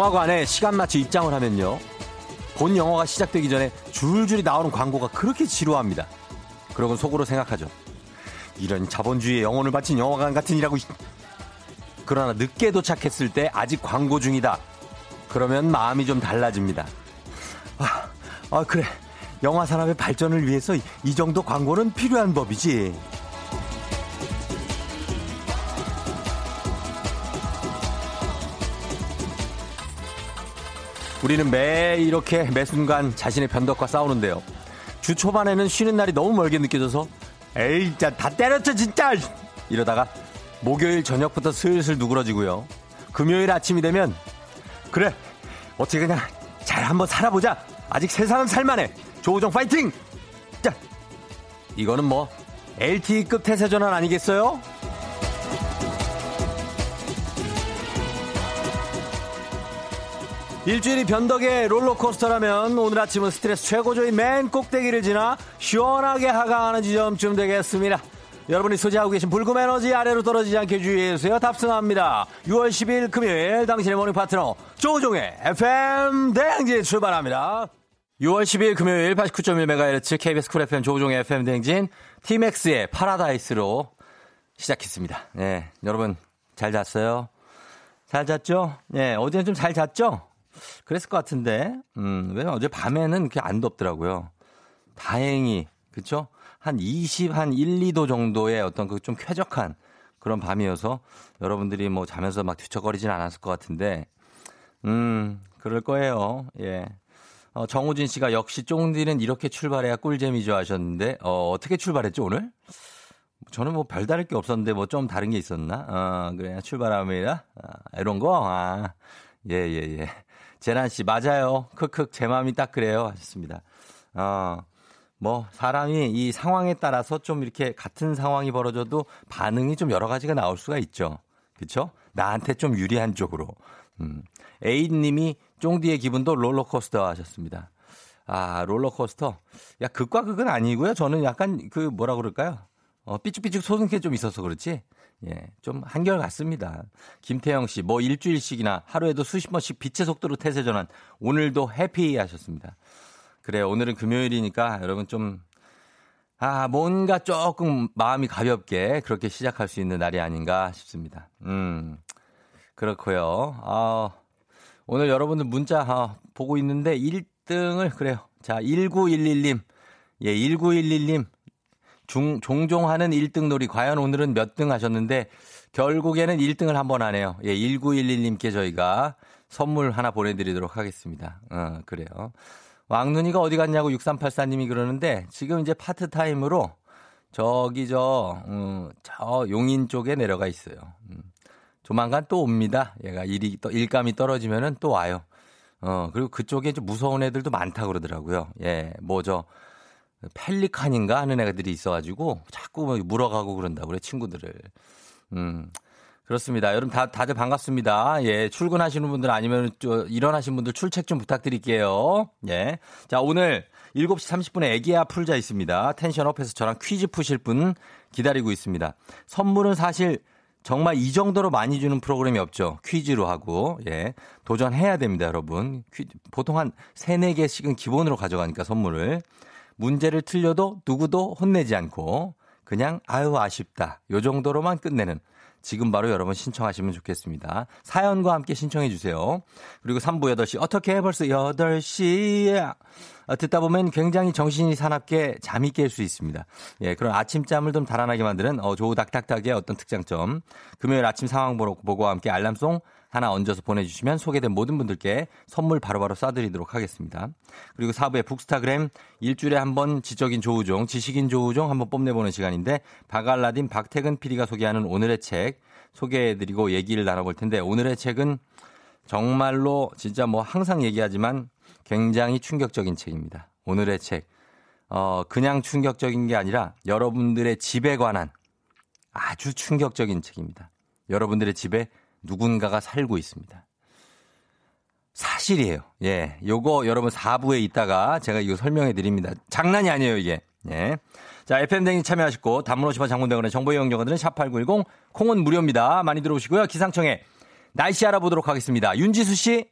영화관에 시간 맞춰 입장을 하면요. 본 영화가 시작되기 전에 줄줄이 나오는 광고가 그렇게 지루합니다. 그러곤 속으로 생각하죠. 이런 자본주의에 영혼을 바친 영화관 같은 이라고. 그러나 늦게 도착했을 때 아직 광고 중이다. 그러면 마음이 좀 달라집니다. 아, 아 그래. 영화 산업의 발전을 위해서 이 정도 광고는 필요한 법이지. 우리는 매 이렇게 매 순간 자신의 변덕과 싸우는데요. 주 초반에는 쉬는 날이 너무 멀게 느껴져서 에이 진짜 다 때렸죠 진짜 이러다가 목요일 저녁부터 슬슬 누그러지고요. 금요일 아침이 되면 그래 어떻게 그냥 잘 한번 살아보자 아직 세상은 살만해 조우정 파이팅 자 이거는 뭐 LTE급 태세 전환 아니겠어요? 일주일이 변덕의 롤러코스터라면 오늘 아침은 스트레스 최고조인 맨 꼭대기를 지나 시원하게 하강하는 지점쯤 되겠습니다. 여러분이 소지하고 계신 불금 에너지 아래로 떨어지지 않게 주의해주세요. 탑승합니다. 6월 10일 금요일 당신의 morning 파트너 조우종의 FM 대행진 출발합니다. 6월 10일 금요일 89.1MHz KBS Cool FM 조우종의 FM 대행진 티맥스의 파라다이스로 시작했습니다. 네, 여러분 잘 잤어요? 잘 잤죠? 네, 어제는 좀 잘 잤죠? 그랬을 것 같은데, 음, 왜냐면 어제 밤에는 그렇게 안 덥더라고요. 다행히, 그쵸? 한 20, 한 1, 2도 정도의 어떤 그 좀 쾌적한 그런 밤이어서 여러분들이 뭐 자면서 막 뒤척거리진 않았을 것 같은데, 음, 그럴 거예요. 예. 어, 정우진 씨가 역시 쫑디는 이렇게 출발해야 꿀잼이죠 하셨는데, 어, 어떻게 출발했죠, 오늘? 저는 뭐 별다를 게 없었는데 뭐 좀 다른 게 있었나? 어, 그래, 출발합니다. 아, 이런 거? 아, 예, 예, 예. 재란 씨, 맞아요. 크크, 제 마음이 딱 그래요. 하셨습니다. 어, 뭐, 사람이 이 상황에 따라서 좀 이렇게 같은 상황이 벌어져도 반응이 좀 여러 가지가 나올 수가 있죠. 그쵸? 나한테 좀 유리한 쪽으로. 음. 에이님이 쫑디의 기분도 롤러코스터 하셨습니다. 아, 롤러코스터. 야, 극과 극은 아니고요. 저는 약간 그 뭐라 그럴까요? 어, 삐죽삐죽 솟은 게좀 있어서 그렇지. 예, 좀 한결 같습니다. 김태영 씨, 뭐 일주일씩이나 하루에도 수십 번씩 빛의 속도로 태세 전환. 오늘도 해피 하셨습니다. 그래요. 오늘은 금요일이니까 여러분 좀, 아, 뭔가 조금 마음이 가볍게 그렇게 시작할 수 있는 날이 아닌가 싶습니다. 음, 그렇고요. 아, 오늘 여러분들 문자 아, 보고 있는데 1등을, 그래요. 자, 1911님. 예, 1911님. 중, 종종 하는 1등 놀이 과연 오늘은 몇 등 하셨는데 결국에는 1등을 한번 하네요. 예, 1911님께 저희가 선물 하나 보내드리도록 하겠습니다. 어, 그래요. 왕눈이가 어디 갔냐고 6384님이 그러는데 지금 이제 파트타임으로 저기 저, 음, 저 용인 쪽에 내려가 있어요. 음, 조만간 또 옵니다. 얘가 일이, 일감이 떨어지면은 또 와요. 어, 그리고 그쪽에 좀 무서운 애들도 많다 그러더라고요. 예, 뭐 저, 펠리칸인가 하는 애들이 있어가지고 자꾸 뭐 물어가고 그런다고 그래 친구들을. 음. 그렇습니다. 여러분 다, 다들 반갑습니다. 예, 출근하시는 분들 아니면 저 일어나신 분들 출첵 좀 부탁드릴게요. 예. 자, 오늘 7시 30분에 애기야 풀자 있습니다. 텐션업해서 저랑 퀴즈 푸실 분 기다리고 있습니다. 선물은 사실 정말 이 정도로 많이 주는 프로그램이 없죠. 퀴즈로 하고, 예. 도전해야 됩니다, 여러분. 퀴즈, 보통 한 3, 4개씩은 기본으로 가져가니까 선물을. 문제를 틀려도 누구도 혼내지 않고 그냥 아유 아쉽다. 요 정도로만 끝내는 지금 바로 여러분 신청하시면 좋겠습니다. 사연과 함께 신청해 주세요. 그리고 3부 8시 어떻게 벌써 8시에 듣다 보면 굉장히 정신이 사납게 잠이 깰 수 있습니다. 예, 그런 아침잠을 좀 달아나게 만드는 어, 조우 닥닥닥의 어떤 특장점. 금요일 아침 상황 보고와 함께 알람송 하나 얹어서 보내주시면 소개된 모든 분들께 선물 바로바로 쏴드리도록 하겠습니다. 그리고 4부의 북스타그램 일주일에 한 번 지적인 조우종, 지식인 조우종 한번 뽐내보는 시간인데 바갈라딘 박태근 PD가 소개하는 오늘의 책 소개해드리고 얘기를 나눠볼 텐데 오늘의 책은 정말로 진짜 뭐 항상 얘기하지만 굉장히 충격적인 책입니다. 오늘의 책. 어, 그냥 충격적인 게 아니라 여러분들의 집에 관한 아주 충격적인 책입니다. 여러분들의 집에 누군가가 살고 있습니다. 사실이에요. 예. 요거 여러분 4부에 있다가 제가 이거 설명해 드립니다. 장난이 아니에요, 이게. 예. 자, FM댕이 참여하시고, 단문 50원 장문대원의 정보 이용료들은 샵8910, 콩은 무료입니다. 많이 들어오시고요. 기상청에 날씨 알아보도록 하겠습니다. 윤지수 씨.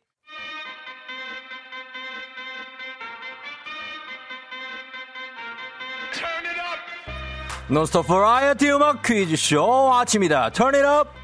노스톱 버라이어티 음악 퀴즈쇼 아침이다. Turn it up.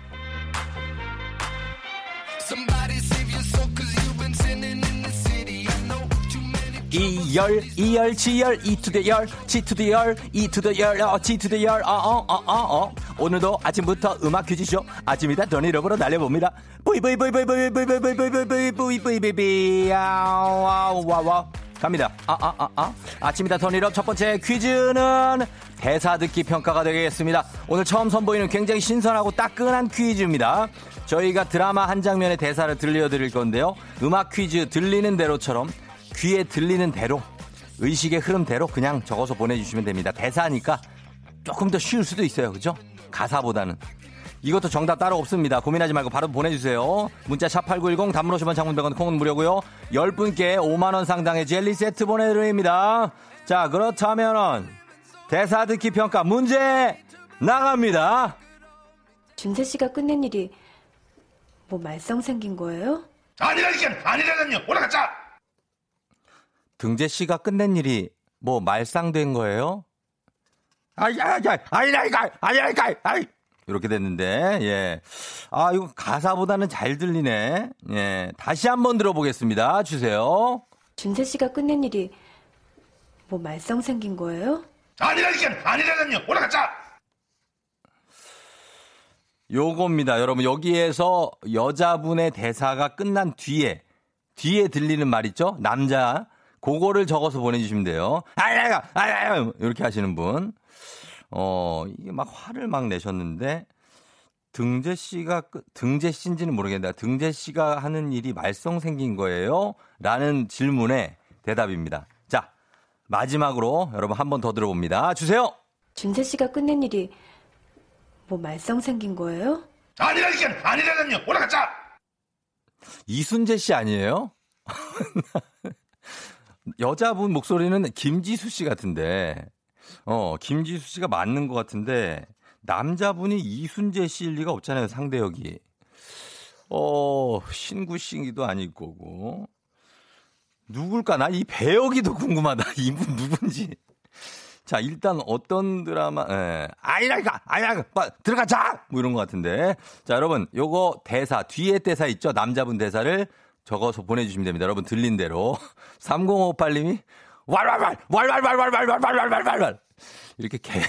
열 이열 지열 이투더 열 지투더 열 이투더 열 어 지투더 열 어 어 어어 오늘도 아침부터 음악 퀴즈쇼 아침이다 더니럽으로 날려봅니다 뿌이 뿌이 뿌이 뿌이 뿌이 뿌이 뿌이 뿌이 뿌이 뿌이 뿌이 뿌이 와와 갑니다 아 아 아 아 아, 아침이다 더니럽 첫 번째 퀴즈는 대사 듣기 평가가 되겠습니다 오늘 처음 선보이는 굉장히 신선하고 따끈한 퀴즈입니다 저희가 드라마 한 장면의 대사를 들려드릴 건데요 음악 퀴즈 들리는 대로처럼 귀에 들리는 대로 의식의 흐름대로 그냥 적어서 보내주시면 됩니다. 대사니까 조금 더 쉬울 수도 있어요. 그죠? 가사보다는. 이것도 정답 따로 없습니다. 고민하지 말고 바로 보내주세요. 문자 샵8910 단문 50원 장문 100원 콩은 무료고요. 10분께 5만원 상당의 젤리 세트 보내드립니다. 자 그렇다면은 대사 듣기 평가 문제 나갑니다. 준세 씨가 끝낸 일이 뭐 말썽 생긴 거예요? 아니라니까 아니라니요 올라가자 등재 씨가 끝낸 일이 뭐 말상된 거예요? 아이, 아이, 아이, 아이라니까, 아이라니까, 아이. 이렇게 됐는데, 예. 아, 이거 가사보다는 잘 들리네. 예. 다시 한번 들어보겠습니다. 주세요. 준세 씨가 끝낸 일이 뭐 말썽 생긴 거예요? 아니라니까, 아니라니요 올라가자! 요겁니다. 여러분, 여기에서 여자분의 대사가 끝난 뒤에, 뒤에 들리는 말 있죠? 남자. 그거를 적어서 보내주시면 돼요. 아야야, 아야야, 이렇게 하시는 분. 어, 이게 막 화를 막 내셨는데, 등재 씨가, 등재 씨인지는 모르겠는데, 등재 씨가 하는 일이 말썽 생긴 거예요? 라는 질문에 대답입니다. 자, 마지막으로 여러분 한 번 더 들어봅니다. 주세요! 준세 씨가 끝낸 일이 뭐 말썽 생긴 거예요? 아니라니까, 아니라니요 올라가자! 이순재 씨 아니에요? 여자분 목소리는 김지수 씨 같은데, 어, 김지수 씨가 맞는 것 같은데, 남자분이 이순재 씨일 리가 없잖아요, 상대 역이. 어, 신구 씨기도 아닐 거고. 누굴까? 나 이 배역이도 궁금하다. 이분 누군지. 자, 일단 어떤 드라마, 예. 아이라니까! 아이라니까! 들어가자! 뭐 이런 것 같은데. 자, 여러분, 요거 대사, 뒤에 대사 있죠? 남자분 대사를 적어서 보내주시면 됩니다. 여러분 들린 대로 3058님이 왈왈왈 왈왈왈왈왈왈왈왈왈왈 이렇게 개,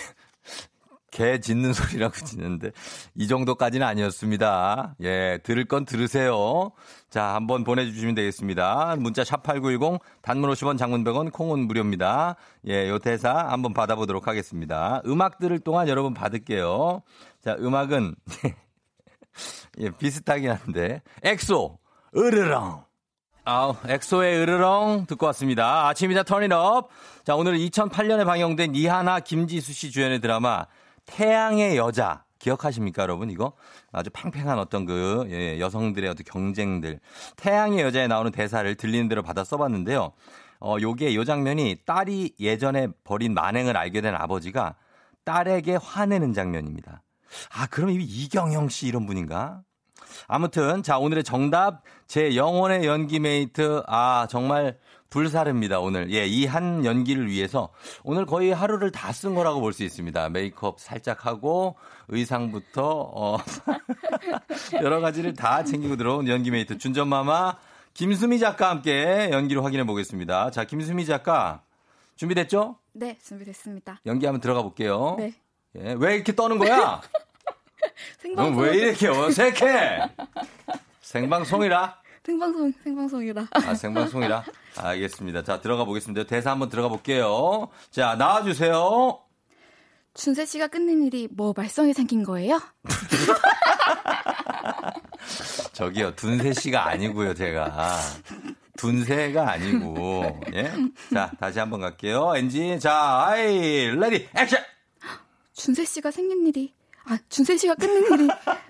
개 짖는 소리라고 짖는데 이 정도까지는 아니었습니다. 예, 들을 건 들으세요. 자, 한번 보내주시면 되겠습니다. 문자 샵8910 단문 50원 장문 100원 콩은 무료입니다. 예, 요 대사 한번 받아보도록 하겠습니다. 음악 들을 동안 여러분 받을게요. 자, 음악은 예, 비슷하긴 한데 엑소 으르렁. 아우, 엑소의 으르렁 듣고 왔습니다. 아침이다 turning up. 자, 오늘 2008년에 방영된 이하나 김지수 씨 주연의 드라마 태양의 여자. 기억하십니까, 여러분? 이거 아주 팽팽한 어떤 그 예, 여성들의 어떤 경쟁들. 태양의 여자에 나오는 대사를 들리는 대로 받아 써봤는데요. 어, 요게 요 장면이 딸이 예전에 벌인 만행을 알게 된 아버지가 딸에게 화내는 장면입니다. 아, 그럼 이 이경영 씨 이런 분인가? 아무튼 자 오늘의 정답. 제 영혼의 연기 mate. 아 정말 불사릅니다 오늘. 예 이 한 연기를 위해서 오늘 거의 하루를 다 쓴 거라고 볼 수 있습니다. 메이크업 살짝 하고 의상부터 어 여러 가지를 다 챙기고 들어온 연기 mate 중전마마 김수미 작가 함께 연기로 확인해 보겠습니다. 자 김수미 작가 준비됐죠? 네 준비됐습니다. 연기 한번 들어가 볼게요. 네. 예, 왜 이렇게 떠는 거야? 생방송. 왜 이렇게 어색해? 생방송이라? 생방송, 생방송이라. 아, 생방송이라? 알겠습니다. 자, 들어가 보겠습니다. 대사 한번 들어가 볼게요. 자, 나와주세요. 준세 씨가 끝낸 일이 뭐 말썽이 생긴 거예요? 저기요, 둔세 씨가 아니고요, 제가. 둔세가 아니고, 예? 자, 다시 한번 갈게요. 엔진, 자, 아이, ready, action! 준세 씨가 생긴 일이 아, 준세 씨가 끝낸 일이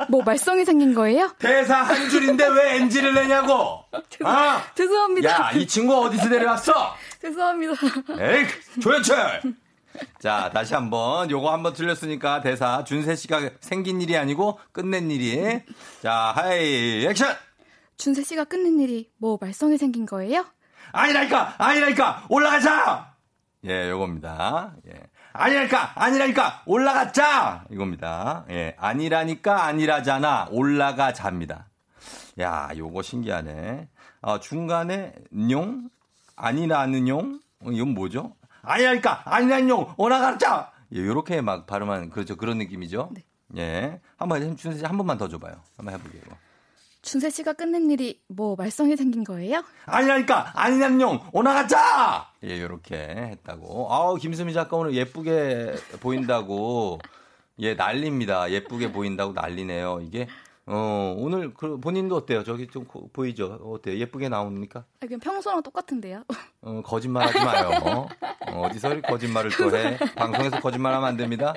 뭐 말썽이 생긴 거예요? 대사 한 줄인데 왜 NG를 내냐고! 죄송, 아! 죄송합니다. 야, 이 친구 어디서 데려왔어? 죄송합니다. 에이, 조현철! 자, 다시 한번 요거 한번 틀렸으니까 대사 준세 씨가 생긴 일이 아니고 끝낸 일이. 자, 하이 액션. 준세 씨가 끝낸 일이 뭐 말썽이 생긴 거예요? 아니라니까, 아니라니까, 올라가자! 예, 요겁니다. 예. 아니라니까, 아니라니까, 올라가자! 이겁니다. 예, 아니라니까, 아니라잖아, 올라가자입니다. 야, 요거 신기하네. 어, 중간에, 뇽? 아니라는 용? 어, 이건 뭐죠? 아니라니까, 아니라는 용, 올라가자! 예, 요렇게 막 발음한, 그렇죠. 그런 느낌이죠? 네. 예. 한번, 준세 씨한 번만 더 줘봐요. 한번 해볼게요. 준세 씨가 끝낸 일이 뭐 말썽이 생긴 거예요? 아니라니까 아니냐용 오나가자 예 요렇게 했다고. 아우 김수미 작가 오늘 예쁘게 보인다고. 예 난립니다. 예쁘게 보인다고 난리네요 이게 어 오늘 그 본인도 어때요 저기 좀 고- 보이죠 어때요 예쁘게 나옵니까 아, 그냥 평소랑 똑같은데요. 어 거짓말 하지 마요 어, 어 디서 이렇게 거짓말을 또 해 방송에서 거짓말 하면 안 됩니다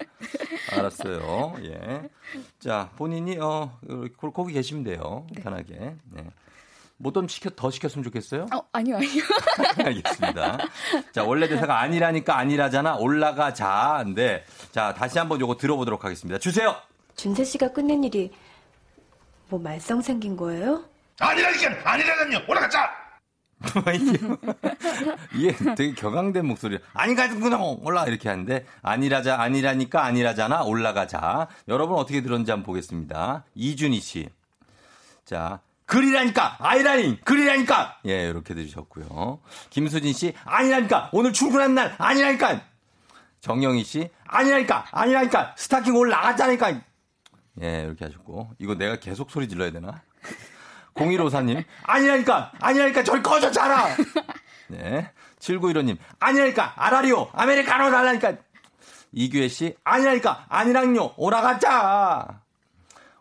알았어요 예 자 본인이 어 거- 거기 계시면 돼요 편하게 네. 뭐좀 시켜 더 시켰으면 좋겠어요 어, 아니요, 아니요. 알겠습니다. 자, 원래 대사가 아니라니까 아니라잖아. 올라가자인데, 자, 다시 한번 요거 들어보도록 하겠습니다. 주세요! 준세 씨가 끝낸 일이 뭐 말썽 생긴 거예요? 아니라니까 아니라뇨 올라가자. 이게, 이게 되게 격앙된 목소리. 아니가지구나 올라 이렇게 하는데 아니라자 아니라니까 아니라잖아 올라가자. 여러분 어떻게 들었는지 한번 보겠습니다. 이준희 씨. 자. 글이라니까 아이라니 글이라니까 예 이렇게 들으셨고요. 김수진 씨 아니라니까 오늘 출근한 날 아니라니까 정영희 씨 아니라니까 아니라니까 스타킹 올라갔자니까 예 이렇게 하셨고 이거 내가 계속 소리 질러야 되나? 0154님, 아니라니까, 아니라니까, 저리 꺼져, 자라! 네. 7915님, 아니라니까, 아라리오, 아메리카노 달라니까! 이규혜 씨, 아니라니까, 아니랑요, 올라갔자!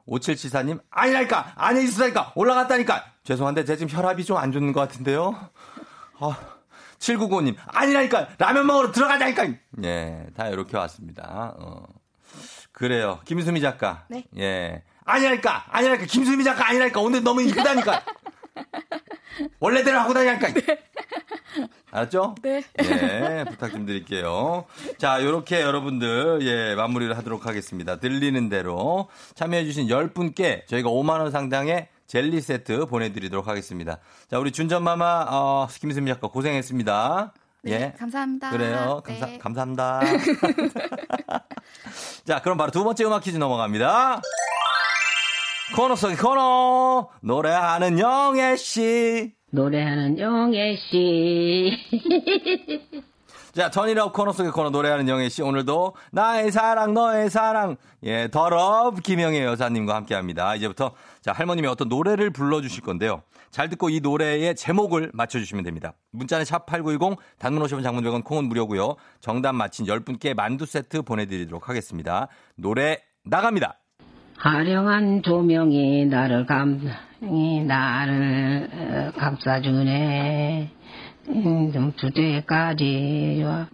5774님, 아니라니까, 아니 있으다니까, 올라갔다니까! 죄송한데, 제 지금 혈압이 좀 안 좋는 것 같은데요? 아, 7995님, 아니라니까, 라면 먹으러 들어가자니까! 예, 다 이렇게 왔습니다. 어. 그래요. 김수미 작가. 네. 예. 아니라니까, 아니라니까, 김수미 작가 아니라니까, 오늘 너무 이쁘다니까. 원래대로 하고 다니니까. 알았죠? 네. 예, 부탁 좀 드릴게요. 자, 요렇게 여러분들, 예, 마무리를 하도록 하겠습니다. 들리는 대로 참여해주신 10분께 저희가 5만원 상당의 젤리 세트 보내드리도록 하겠습니다. 자, 우리 준전마마, 어, 김수미 작가 고생했습니다. 네, 예. 감사합니다. 그래요. 감사, 네. 감사합니다. 자, 그럼 바로 두 번째 음악 퀴즈 넘어갑니다. 코너 속의 코너 노래하는 영애 씨. 노래하는 영애 씨. 자, 전이라고 코너 속의 코너 노래하는 영애 씨 오늘도 나의 사랑 너의 사랑 예 더럽 김영애 여사님과 함께합니다. 이제부터 자 할머님이 어떤 노래를 불러주실 건데요. 잘 듣고 이 노래의 제목을 맞춰주시면 됩니다. 문자는 샵 #8910 단문 50원 장문 100원 콩은 무료고요. 정답 맞힌 10분께 만두 세트 보내드리도록 하겠습니다. 노래 나갑니다. 화려한 조명이 나를 감, 이 나를 어, 감싸주네. 음, 좀 주제까지 와.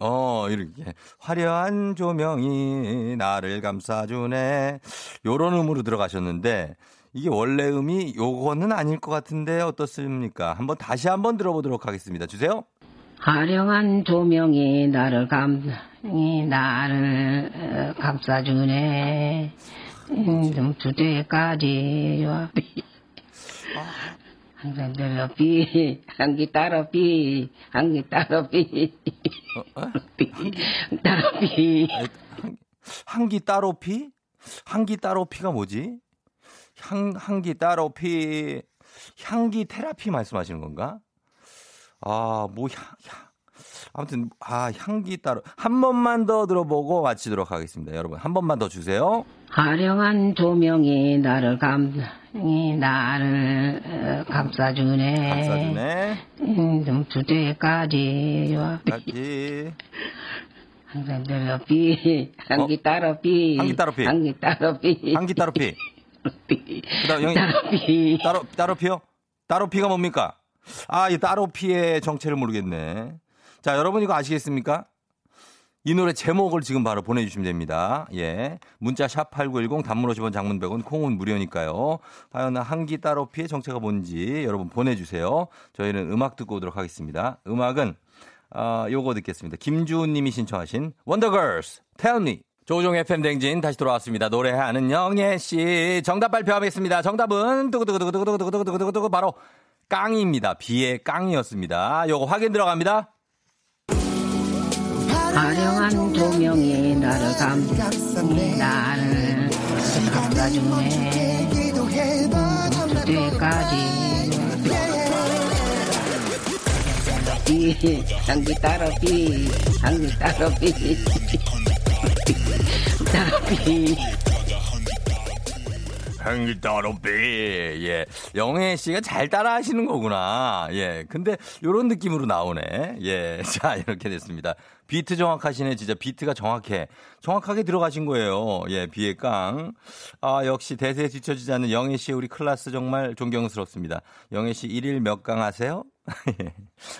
어, 이렇게. 화려한 조명이 나를 감싸주네. 요런 음으로 들어가셨는데, 이게 원래 음이 요거는 아닐 것 같은데 어떻습니까? 한번 다시 한번 들어보도록 하겠습니다. 주세요. 화려한 조명이 나를 감, 이 나를 어, 감싸주네. 음, 좀 주제까지 와. 들어 비, 한기 따로 비, 한기 따로 비, 어, 어? 비, 따로 비. 한기 따로 피? 한기 따로 피가 뭐지? 향, 한기 따로 피, 향기 테라피 말씀하시는 건가? 아, 뭐, 향, 향. 아무튼, 아, 향기 따로. 한 번만 더 들어보고 마치도록 하겠습니다. 여러분, 한 번만 더 주세요. 화려한 조명이 나를 감, 이 나를 어, 감싸주네. 감싸주네. 음, 좀 주제까지 와. 같이. 항상 들어 비, 한기 따로 비, 한기 따로 비. 한기 따로 비, 향기 따로 피. 비, 그다음 영희- 따로 비. 따로, 따로 피요? 따로 피가 뭡니까? 아, 이 따로 피의 정체를 모르겠네. 자, 여러분 이거 아시겠습니까? 이 노래 제목을 지금 바로 보내주시면 됩니다. 예. 문자 샵 8910 단문 50원 장문 100원 콩은 무료니까요. 과연 한기 따로 피의 정체가 뭔지 여러분 보내주세요. 저희는 음악 듣고 오도록 하겠습니다. 음악은 어, 요거 듣겠습니다. 김주은 님이 신청하신 원더걸스 Tell Me. 조종 FM 댕진 다시 돌아왔습니다. 노래하는 영애 씨. 정답 발표하겠습니다. 정답은 두구두구두구두구두구두구두구두구 바로 깡입니다. 비의 깡이었습니다. 요거 확인 들어갑니다. 화려한 조명이 나를 감싸네 나를 감싸주네 그때까지 비 향기 따라 비 향기 따라 비 따라 비 향기 따로비. 예. 영애 씨가 잘 따라 하시는 거구나. 예. 근데 요런 느낌으로 나오네. 예. 자, 이렇게 됐습니다. 비트 정확하시네. 진짜 비트가 정확해. 정확하게 들어가신 거예요. 예. 비의 깡. 아, 역시 대세에 뒤처지지 않는 영애 씨의 우리 클라스 정말 존경스럽습니다. 영애 씨 1일 몇 강 하세요? 예.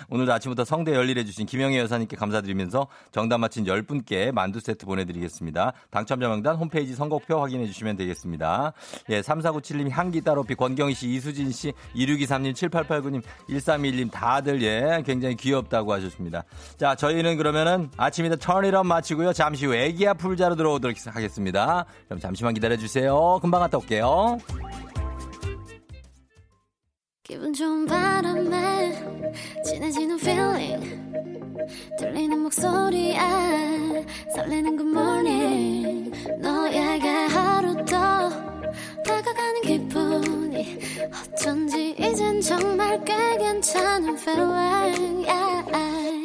오늘도 아침부터 성대 열일해주신 김영애 여사님께 감사드리면서 정답 맞힌 10분께 만두 세트 보내드리겠습니다. 당첨자 명단 홈페이지 선곡표 확인해주시면 되겠습니다. 예, 3497님, 향기 따로피, 권경희 씨, 이수진 씨, 2623님, 7889님, 1321님 다들 예, 굉장히 귀엽다고 하셨습니다. 자, 저희는 그러면은 아침이다 턴이런 마치고요. 잠시 후 애기야 풀자로 들어오도록 하겠습니다. 그럼 잠시만 기다려주세요. 금방 갔다 올게요. 기분 좋은 바람에 진해지는 feeling 들리는 목소리에 설레는 good morning 너에게 하루 더 다가가는 기분이 어쩐지 이젠 정말 꽤 괜찮은 feeling yeah.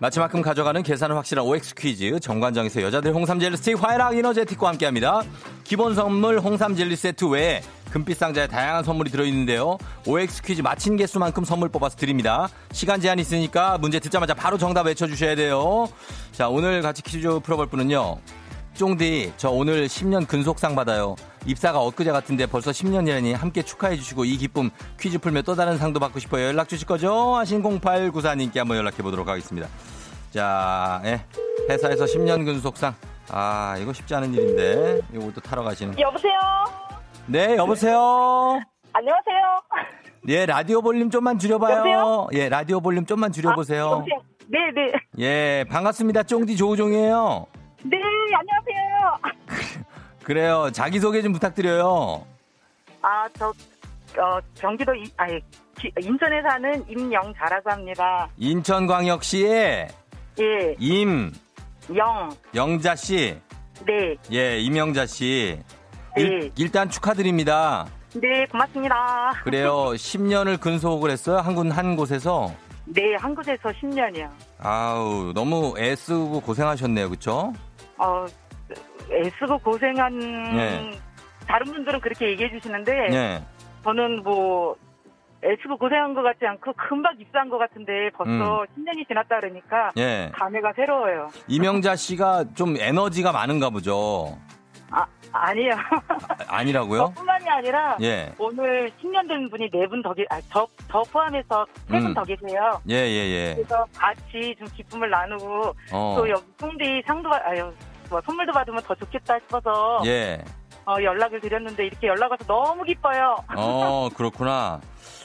마치만큼 가져가는 계산은 확실한 OX 퀴즈 정관장에서 여자들 홍삼 젤리 스틱 화이락 이너제틱과 함께 합니다. 기본 선물 홍삼 젤리 세트 외에 금빛 상자에 다양한 선물이 들어있는데요. OX 퀴즈 맞힌 개수만큼 선물 뽑아서 드립니다. 시간 제한 있으니까 문제 듣자마자 바로 정답 외쳐주셔야 돼요. 자 오늘 같이 퀴즈 풀어볼 분은요. 쫑디 저 오늘 10년 근속상 받아요. 입사가 엊그제 같은데 벌써 10년이라니 함께 축하해 주시고 이 기쁨 퀴즈 풀며 또 다른 상도 받고 싶어요. 연락 주실 거죠? 하신 0894님께 한번 연락해 보도록 하겠습니다. 자, 예. 회사에서 10년 근속상. 아, 이거 쉽지 않은 일인데. 이것도 타러 가시는. 여보세요? 네, 여보세요? 안녕하세요? 예, 라디오 볼륨 좀만 줄여봐요. 여보세요? 예, 라디오 볼륨 좀만 줄여보세요. 아, 여보세요? 네, 네. 예, 반갑습니다. 쫑디 조우종이에요. 네, 안녕하세요. 그래요. 자기소개 좀 부탁드려요. 아, 저, 어, 경기도, 이, 아니, 기- 인천에 사는 임영자라고 합니다. 인천광역시의 예, 임, 영, 영자 씨. 네, 예, 임영자 씨. 네. 일, 일단 축하드립니다. 네, 고맙습니다. 그래요. 10년을 근속을 했어요. 한군 한 곳에서. 네, 한 곳에서 10년이요. 아우, 너무 애쓰고 고생하셨네요. 그쵸? 어, 애쓰고 고생한, 네. 다른 분들은 그렇게 얘기해 주시는데, 예. 저는 뭐, 애쓰고 고생한 것 같지 않고 금방 입사한 것 같은데 벌써 음. 10년이 지났다 그러니까 예. 감회가 새로워요. 이명자 씨가 좀 에너지가 많은가 보죠. 아, 아니요. 아, 아니라고요? 저뿐만이 아니라 예. 오늘 10년 된 분이 네 분 더 계, 아, 저, 저 포함해서 세분 음. 더 계세요. 예, 예, 예. 그래서 같이 좀 기쁨을 나누고 어. 또 여기 송디 상도 받, 아유, 뭐 선물도 받으면 더 좋겠다 싶어서 예. 어, 연락을 드렸는데 이렇게 연락 와서 너무 기뻐요. 어, 그렇구나.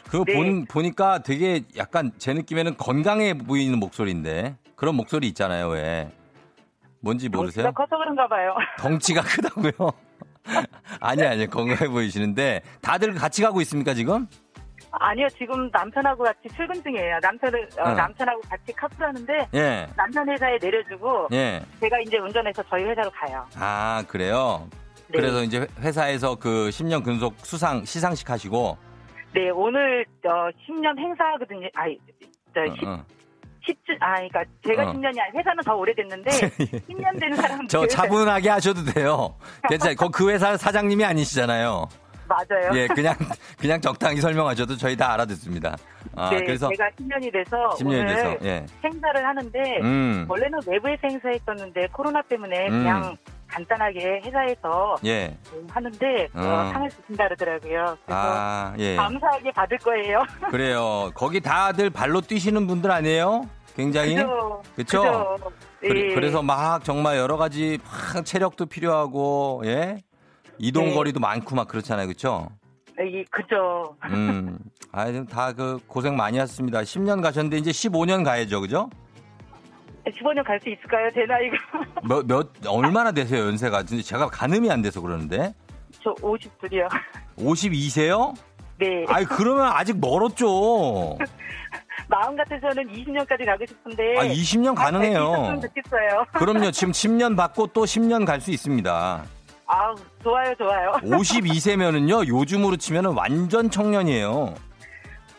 그 네. 본, 보니까 되게 약간 제 느낌에는 건강해 보이는 목소리인데. 그런 목소리 있잖아요, 왜. 뭔지 모르세요? 덩치가 커서 그런가 봐요. 덩치가 크다고요? 아니, 아니, 건강해 보이시는데. 다들 같이 가고 있습니까, 지금? 아니요, 지금 남편하고 같이 출근 중이에요. 남편을, 어, 어. 남편하고 같이 카풀하는데 예. 남편 회사에 내려주고 예. 제가 이제 운전해서 저희 회사로 가요. 아, 그래요? 네. 그래서 이제 회사에서 그 10년 근속 수상, 시상식 하시고. 네, 오늘 어, 10년 행사거든요. 아니, 저 어, 10, 어. 10주, 아, 그러니까 제가 어. 10년이 아니 회사는 더 오래됐는데 10년 된 사람들 저 차분하게 하셔도 돼요. 괜찮아요. 거- 그 회사 사장님이 아니시잖아요. 맞아요. 예, 그냥, 그냥 적당히 설명하셔도 저희 다 알아듣습니다. 아, 네, 그래서 제가 10년이 돼서 10년이 오늘 돼서, 예. 행사를 하는데 음, 원래는 외부에서 행사했었는데 코로나 때문에 음. 그냥 간단하게 회사에서 예. 하는데 어, 어. 상을 주신다 그러더라고요. 그래서 아, 예. 감사하게 받을 거예요. 그래요. 거기 다들 발로 뛰시는 분들 아니에요? 굉장히? 그래, 예. 그래 서 막 정말 여러 가지 막 체력도 필요하고, 예? 이동거리도 많고 막 그렇잖아요. 그쵸? 이 그죠. 음. 아, 다그 고생 많이 하셨습니다. 10년 가셨는데 이제 15년 가야죠. 그죠? 15년 갈 수 있을까요? 제 나이가 몇, 몇, 얼마나 되세요, 연세가? 제가 가늠이 안 돼서 그러는데. 저 50둘이요. 52세요? 네. 아이, 그러면 아직 멀었죠. 마음 같아서는 20년까지 가고 싶은데. 아, 20년 가능해요. 있었으면 좋겠어요. 그럼요. 지금 10년 받고 또 10년 갈 수 있습니다. 아우 좋아요 좋아요. 52세면은요, 요즘으로 치면은 완전 청년이에요.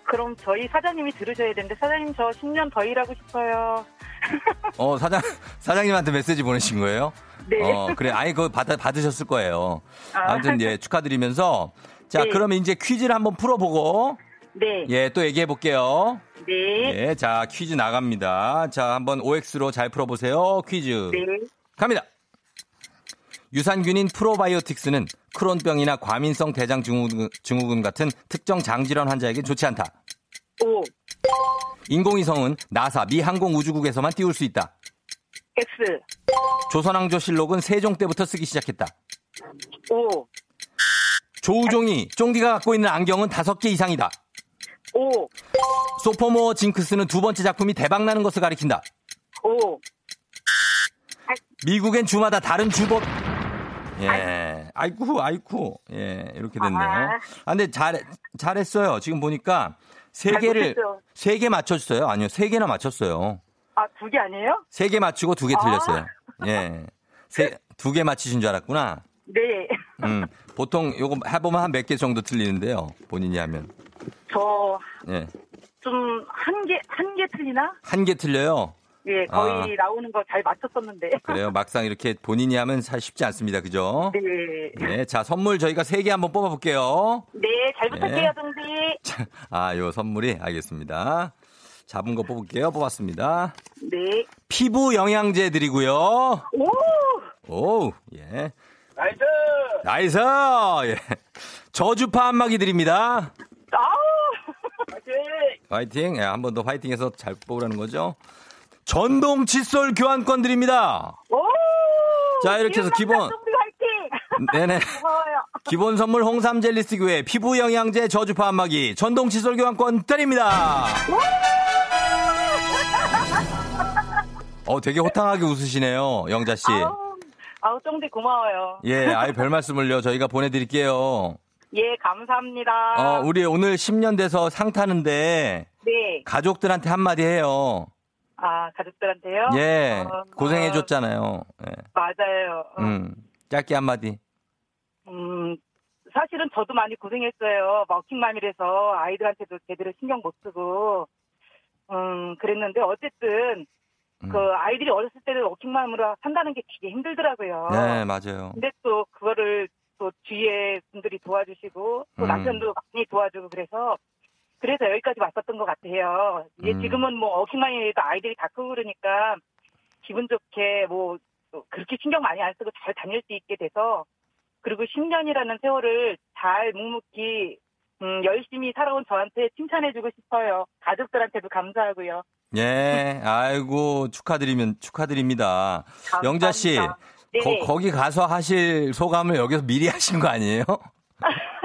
그럼 저희 사장님이 들으셔야 되는데 사장님 저 10년 더 일하고 싶어요. 어, 사장, 사장님한테 메시지 보내신 거예요? 네. 어, 그래. 아니, 그거 받아, 받으셨을 거예요. 아. 아무튼, 예, 축하드리면서. 자, 네. 그러면 이제 퀴즈를 한번 풀어보고, 네. 예, 또 얘기해 볼게요. 네. 예, 자, 퀴즈 나갑니다. 자, 한번 OX로 잘 풀어보세요. 퀴즈. 네. 갑니다. 유산균인 프로바이오틱스는 크론병이나 과민성 대장 증후군, 같은 특정 장질환 환자에게 좋지 않다. 오. 인공위성은 나사 미 항공우주국에서만 띄울 수 있다. X. 조선왕조 실록은 세종 때부터 쓰기 시작했다. 오. 조우종이 쫑디가 갖고 있는 안경은 다섯 개 이상이다. 오. 소포모어 징크스는 두 번째 작품이 대박나는 것을 가리킨다. 오. 미국엔 주마다 다른 주법. 예. 아이쿠, 아이쿠. 예, 이렇게 됐네요. 아. 아, 근데 잘, 잘했어요. 지금 보니까 세잘 개를. 세 개 맞췄어요. 아니요, 세 개나 맞췄어요. 아, 두 개 아니에요? 세 개 맞추고 두개 아. 틀렸어요. 예. 세, 두 개 맞히신 줄 알았구나. 네. 음, 보통 요거 해보면 한 몇 개 정도 틀리는데요. 본인이 하면. 저, 예. 좀, 한 개, 한 개 틀리나? 한 개 틀려요. 예, 거의 아. 나오는 거 잘 맞췄었는데. 그래요. 막상 이렇게 본인이 하면 사 쉽지 않습니다. 그죠? 네. 네. 자, 선물 저희가 세 개 한번 뽑아볼게요. 네, 잘 부탁해요, 네. 동지. 아, 요 선물이 알겠습니다. 잡은 거 뽑을게요. 뽑았습니다. 네. 피부 영양제 드리고요. 오! 오, 예. Nice! Nice! 예. 저주파 안마기 드립니다. 아우! 화이팅! 화이팅. 예, 한번더 화이팅해서 잘 뽑으라는 거죠. 전동 칫솔 교환권 드립니다. 오! 자, 이렇게 해서 기본-! 네네. 기본 선물 홍삼 젤리스 교회 피부 영양제 저주파 한마기 전동 칫솔 교환권 드립니다. 어, 되게 호탕하게 웃으시네요, 영자 씨. 아우, 아우, 동지 고마워요. 예, 아예 별 말씀을요. 저희가 보내드릴게요. 예, 감사합니다. 어, 우리 오늘 10년 돼서 상 타는데 네. 가족들한테 한마디 해요. 아, 가족들한테요? 예, 어, 고생해줬잖아요. 예. 맞아요. 어, 음, 짧게 한마디. 음, 사실은 저도 많이 고생했어요. 워킹맘이라서 아이들한테도 제대로 신경 못 쓰고, 음, 그랬는데 어쨌든 음. 그 아이들이 어렸을 때는 워킹맘으로 산다는 게 되게 힘들더라고요. 네, 맞아요. 근데 또 그거를 또 주위에 분들이 도와주시고 또 음. 남편도 많이 도와주고 그래서 그래서 여기까지 왔었던 것 같아요. 이제 음. 지금은 뭐 워킹맘이라도 아이들이 다 크고 그러니까 기분 좋게 뭐 그렇게 신경 많이 안 쓰고 잘 다닐 수 있게 돼서 그리고 10년이라는 세월을 잘 묵묵히 음, 열심히 살아온 저한테 칭찬해주고 싶어요. 가족들한테도 감사하고요. 예, 아이고, 축하드리면, 축하드립니다. 영자 씨, 감사합니다. 네. 거, 기 가서 하실 소감을 여기서 미리 하신 거 아니에요?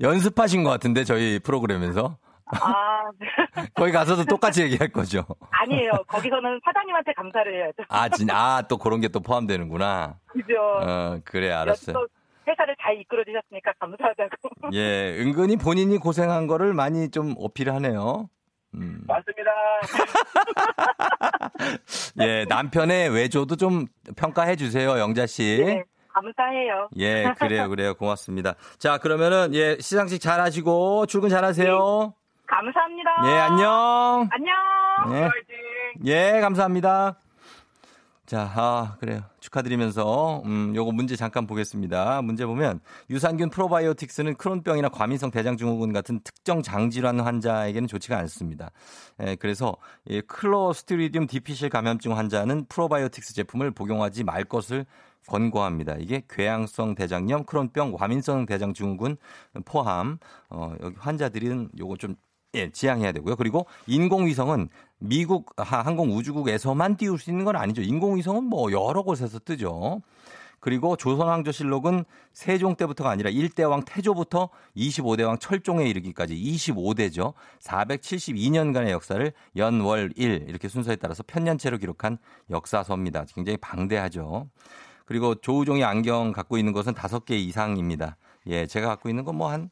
연습하신 것 같은데, 저희 프로그램에서. 아, 거기 가서도 똑같이 얘기할 거죠. 아니에요. 거기서는 사장님한테 감사를 해야죠. 아, 진, 아, 또 그런 게 또 포함되는구나. 그죠? 어, 그래, 알았어요. 또 회사를 잘 이끌어 주셨으니까 감사하다고. 예, 은근히 본인이 고생한 거를 많이 좀 어필하네요. 음. 맞습니다. 예, 남편의 외조도 좀 평가해 주세요, 영자 씨. 네, 감사해요. 예, 그래요, 그래요. 고맙습니다. 자, 그러면은, 예, 시상식 잘 하시고, 출근 잘 하세요. 감사합니다. 예, 안녕. 안녕. 예. 예, 감사합니다. 자, 아, 그래요. 축하드리면서, 음, 요거 문제 잠깐 보겠습니다. 문제 보면, 유산균 프로바이오틱스는 크론병이나 과민성 대장증후군 같은 특정 장질환 환자에게는 좋지가 않습니다. 예, 그래서, 이 클로스트리디움 디피실 감염증 환자는 프로바이오틱스 제품을 복용하지 말 것을 권고합니다. 이게 궤양성 대장염, 크론병, 과민성 대장증후군 포함, 어, 여기 환자들은 요거 좀 예, 지양해야 되고요. 그리고 인공위성은 미국 항공우주국에서만 띄울 수 있는 건 아니죠. 인공위성은 뭐 여러 곳에서 뜨죠. 그리고 조선왕조실록은 세종 때부터가 아니라 1대왕 태조부터 25대왕 철종에 이르기까지 25대죠. 472년간의 역사를 연월 일 이렇게 순서에 따라서 편년체로 기록한 역사서입니다. 굉장히 방대하죠. 그리고 조우종이 안경 갖고 있는 것은 다섯 개 이상입니다. 예, 제가 갖고 있는 건 뭐 한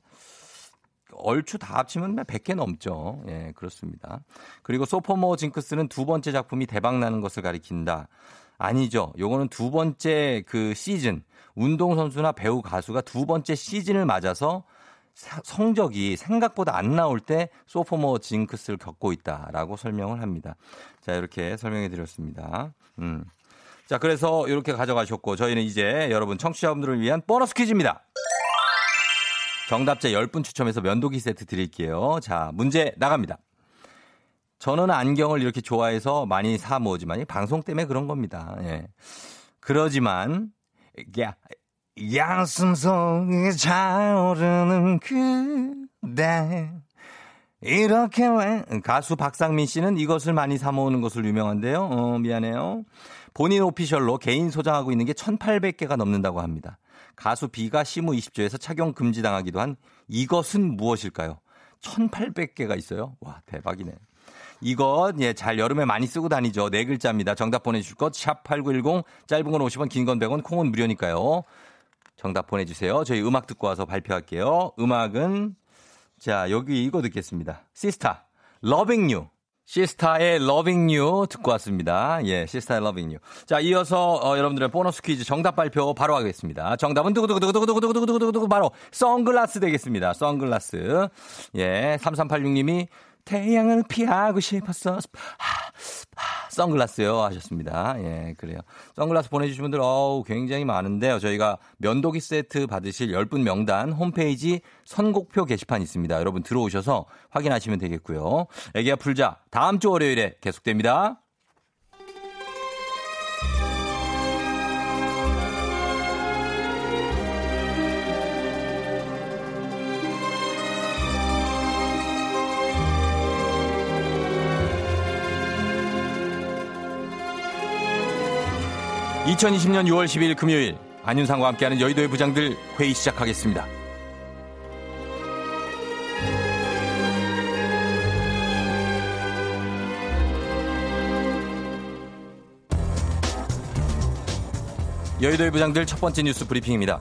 얼추 다 합치면 100개 넘죠. 예, 그렇습니다. 그리고 소포모 징크스는 두 번째 작품이 대박 나는 것을 가리킨다. 아니죠. 요거는 두 번째 그 시즌 운동선수나 배우 가수가 두 번째 시즌을 맞아서 성적이 생각보다 안 나올 때 소포모 징크스를 겪고 있다라고 설명을 합니다. 자, 이렇게 설명해 드렸습니다. 음. 자, 그래서 이렇게 가져가셨고 저희는 이제 여러분 청취자분들을 위한 보너스 퀴즈입니다. 정답자 10분 추첨해서 면도기 세트 드릴게요. 자, 문제 나갑니다. 저는 안경을 이렇게 좋아해서 많이 사 모으지만 방송 때문에 그런 겁니다. 예. 그러지만 야, 양심속에 차오르는 그대 이렇게 왜 가수 박상민 씨는 이것을 많이 사 모으는 것을 유명한데요. 어, 미안해요. 본인 오피셜로 개인 소장하고 있는 게 1,800개가 넘는다고 합니다. 가수 비가 시무 20조에서 착용 금지당하기도 한 이것은 무엇일까요? 1800개가 있어요. 와, 대박이네. 이것, 예, 잘 여름에 많이 쓰고 다니죠. 네 글자입니다. 정답 보내주실 것, 샵8910, 짧은 건 50원, 긴 건 100원, 콩은 무료니까요. 정답 보내주세요. 저희 음악 듣고 와서 발표할게요. 음악은, 자, 여기 이거 듣겠습니다. 시스타, Loving U. 시스타의 Loving U 듣고 왔습니다. 예, 시스타의 Loving U. 자, 이어서 어, 여러분들의 보너스 퀴즈 정답 발표 바로 하겠습니다. 정답은 두구두구두구두구두구두구두구 바로 선글라스 되겠습니다. 선글라스. 예, 3386님이 태양을 피하고 싶었어. 하, 하, 선글라스요 하셨습니다. 예, 그래요. 선글라스 보내주신 분들 어우 굉장히 많은데요. 저희가 면도기 세트 받으실 10분 명단 홈페이지 선곡표 게시판 있습니다. 여러분 들어오셔서 확인하시면 되겠고요. 애기야 풀자 다음 주 월요일에 계속됩니다. 2020년 6월 12일 금요일 안윤상과 함께하는 여의도의 부장들 회의 시작하겠습니다. 여의도의 부장들 첫 번째 뉴스 브리핑입니다.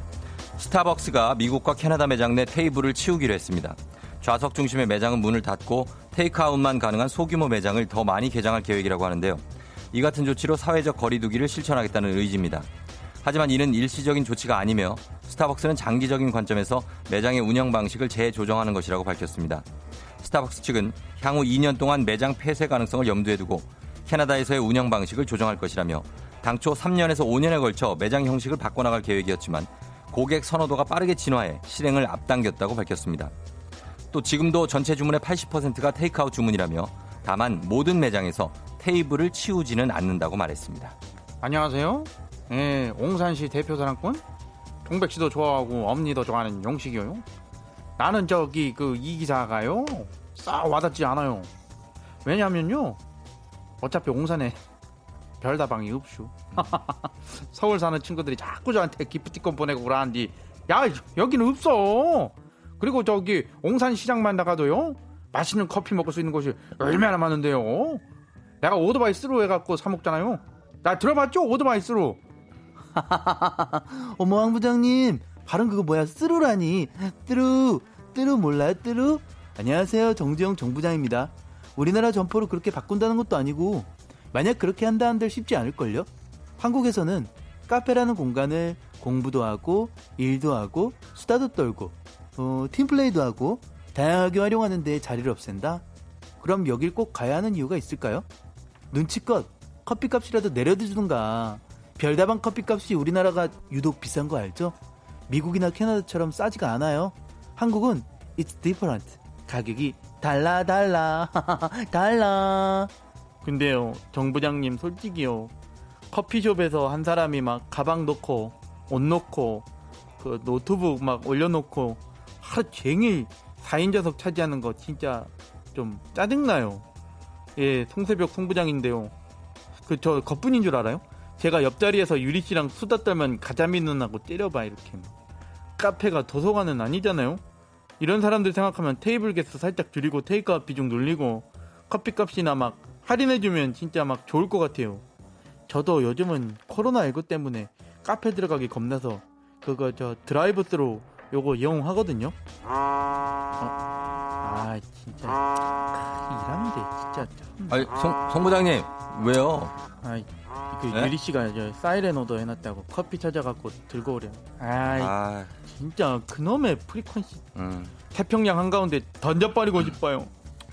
스타벅스가 미국과 캐나다 매장 내 테이블을 치우기로 했습니다. 좌석 중심의 매장은 문을 닫고 테이크아웃만 가능한 소규모 매장을 더 많이 개장할 계획이라고 하는데요. 이 같은 조치로 사회적 거리두기를 실천하겠다는 의지입니다. 하지만 이는 일시적인 조치가 아니며 스타벅스는 장기적인 관점에서 매장의 운영 방식을 재조정하는 것이라고 밝혔습니다. 스타벅스 측은 향후 2년 동안 매장 폐쇄 가능성을 염두에 두고 캐나다에서의 운영 방식을 조정할 것이라며 당초 3년에서 5년에 걸쳐 매장 형식을 바꿔나갈 계획이었지만 고객 선호도가 빠르게 진화해 실행을 앞당겼다고 밝혔습니다. 또 지금도 전체 주문의 80%가 테이크아웃 주문이라며 다만 모든 매장에서 테이블을 치우지는 않는다고 말했습니다. 안녕하세요. 예, 옹산시 대표 사랑꾼 동백 씨도 좋아하고 엄니도 좋아하는 용식이요. 나는 저기 그 이 기사가요 싹 와닿지 않아요. 왜냐면요 어차피 옹산에 별다방이 없슈. 서울 사는 친구들이 자꾸 저한테 기프티콘 보내고 그러는데 야 여기는 없어. 그리고 저기 옹산 시장만 나가도요 맛있는 커피 먹을 수 있는 곳이 얼마나 많은데요. 내가 오토바이 스로 해갖고 사 먹잖아요. 나 들어봤죠? 오토바이 스로. 어머 황 부장님 발음 그거 뭐야 through라니 through through 몰라요 through 안녕하세요 정지영 정부장입니다 우리나라 점포를 그렇게 바꾼다는 것도 아니고 만약 그렇게 한다 한들 쉽지 않을걸요 한국에서는 카페라는 공간을 공부도 하고 일도 하고 수다도 떨고 어, 팀플레이도 하고 다양하게 활용하는데 자리를 없앤다? 그럼 여길 꼭 가야 하는 이유가 있을까요? 눈치껏 커피값이라도 내려주든가. 별다방 커피값이 우리나라가 유독 비싼 거 알죠? 미국이나 캐나다처럼 싸지가 않아요. 한국은 it's different. 가격이 달라 달라 달라. 근데요, 정 부장님 솔직히요. 커피숍에서 한 사람이 막 가방 놓고 옷 놓고 그 노트북 막 올려놓고 하루 종일 4인 좌석 차지하는 거 진짜 좀 짜증나요. 예, 송새벽 송부장인데요. 그저 겉분인 줄 알아요? 제가 옆자리에서 유리 씨랑 수다 떨면 가자미 누나고 때려봐 이렇게. 카페가 도서관은 아니잖아요. 이런 사람들 생각하면 테이블 개수 살짝 줄이고 테이크아웃 비중 늘리고 커피값이나 막 할인해주면 진짜 막 좋을 것 같아요. 저도 요즘은 코로나19 때문에 카페 들어가기 겁나서 그거 저 drive through 요거 이용하거든요. 어? 아 진짜 일하는데 진짜 참. 아니, 송, 송 부장님, 왜요? 아이 그 네? 유리 씨가 저 siren order 해놨다고 커피 찾아갖고 들고 오래. 아이 아, 진짜 그놈의 frequency 음. 태평양 한가운데 던져버리고 싶어요.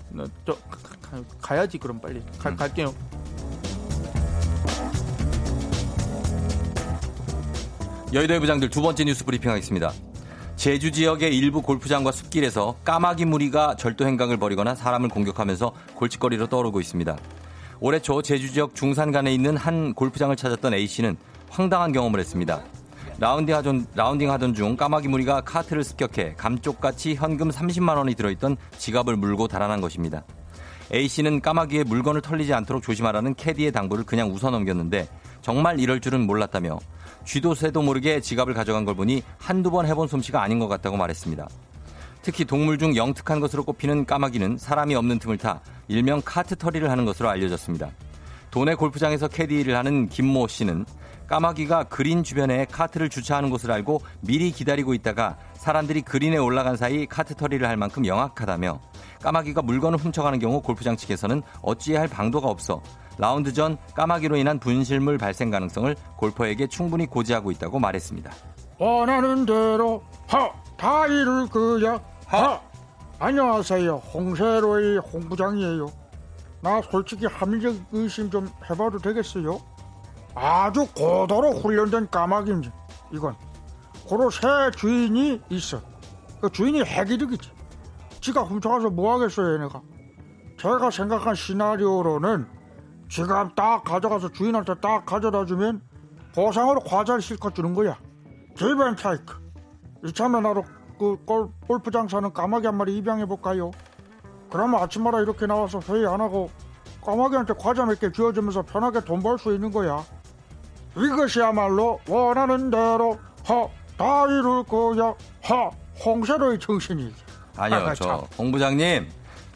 나저 가야지 그럼 빨리 가, 음. 갈게요. 여의도의 부장들 두 번째 뉴스 브리핑 하겠습니다. 제주 지역의 일부 골프장과 숲길에서 까마귀 무리가 절도 행각을 벌이거나 사람을 공격하면서 골칫거리로 떠오르고 있습니다. 올해 초 제주 지역 중산간에 있는 한 골프장을 찾았던 A씨는 황당한 경험을 했습니다. 라운딩 하던, 라운딩 하던 중 까마귀 무리가 카트를 습격해 감쪽같이 현금 30만 원이 들어있던 지갑을 물고 달아난 것입니다. A씨는 까마귀에 물건을 털리지 않도록 조심하라는 캐디의 당부를 그냥 웃어넘겼는데 정말 이럴 줄은 몰랐다며 쥐도 새도 모르게 지갑을 가져간 걸 보니 한두 번 해본 솜씨가 아닌 것 같다고 말했습니다. 특히 동물 중 영특한 것으로 꼽히는 까마귀는 사람이 없는 틈을 타 일명 카트 털이를 하는 것으로 알려졌습니다. 도내 골프장에서 캐디를 하는 김모 씨는 까마귀가 그린 주변에 카트를 주차하는 곳을 알고 미리 기다리고 있다가 사람들이 그린에 올라간 사이 카트 털이를 할 만큼 영악하다며 까마귀가 물건을 훔쳐가는 경우 골프장 측에서는 어찌해야 할 방도가 없어 라운드 전 까마귀로 인한 분실물 발생 가능성을 골퍼에게 충분히 고지하고 있다고 말했습니다. 원하는 대로 하! 다 이룰 거야 하! 안녕하세요 홍세로의 홍 부장이에요 나 솔직히 합리적 의심 좀 해봐도 되겠어요? 아주 고도로 훈련된 까마귀인지 이건 고로 새 주인이 있어 그 주인이 해기득이지 지가 훔쳐가서 뭐 하겠어요 얘네가 제가 생각한 시나리오로는 지갑 딱 가져가서 주인한테 딱 가져다 주면 보상으로 과자를 실컷 주는 거야. 기브앤테이크. 이참에 나로 그 골, 골프장 사는 까마귀 한 마리 입양해 볼까요? 그러면 아침마다 이렇게 나와서 회의 안 하고 까마귀한테 과자 몇 개 쥐어주면서 편하게 돈 벌 수 있는 거야. 이것이야말로 원하는 대로 하, 다 이룰 거야. 하, 홍세로의 정신이지. 아니요, 아, 저 참. 홍 부장님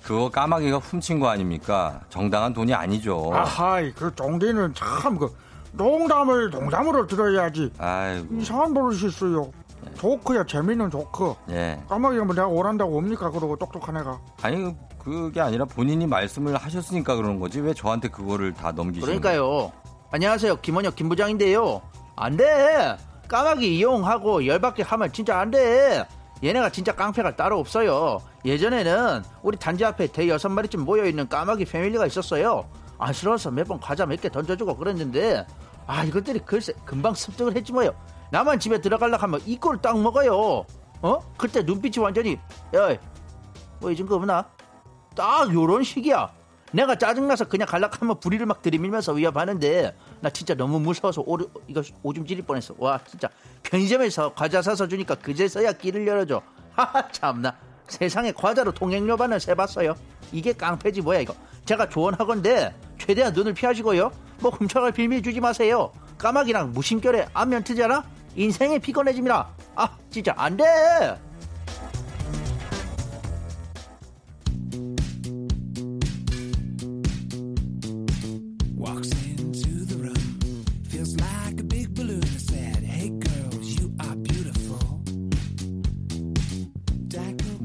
그거 까마귀가 훔친 거 아닙니까? 정당한 돈이 아니죠. 아하이 그 종디는 참 그 농담을 농담으로 들어야지 아이고, 이상한 버릇이 있어요 조크야 재밌는 조크 예. 까마귀가 뭐 내가 오란다고 옵니까 그러고 똑똑한 애가 아니 그게 아니라 본인이 말씀을 하셨으니까 그러는 거지 왜 저한테 그거를 다 넘기시는 거예요? 그러니까요. 안녕하세요. 김원혁 김부장인데요. 안 돼. 까마귀 이용하고 열받게 하면 진짜 안 돼. 얘네가 진짜 깡패가 따로 없어요. 예전에는 우리 단지 앞에 대 여섯 마리쯤 모여있는 까마귀 패밀리가 있었어요. 안쓰러워서 매번 과자 몇 개 던져주고 그랬는데 아 이것들이 글쎄 금방 습득을 했지 뭐요. 나만 집에 들어가려고 하면 이꼴 딱 먹어요. 어? 그때 눈빛이 완전히 야뭐 잊은 거 없나? 딱 요런 식이야. 내가 짜증나서 그냥 갈라 하면 부리를 막 들이밀면서 위협하는데 나 진짜 너무 무서워서 오, 이거 오줌 지릴 뻔했어. 와 진짜 편의점에서 과자 사서 주니까 그제서야 길을 열어줘. 하하 참나 세상에 과자로 통행료반을 세봤어요. 이게 깡패지 뭐야 이거. 제가 조언하건데 최대한 눈을 피하시고요. 뭐 훔쳐갈 빌미 주지 마세요. 까마귀랑 무심결에 안면 트잖아. 인생이 피곤해집니다. 아 진짜 안 돼.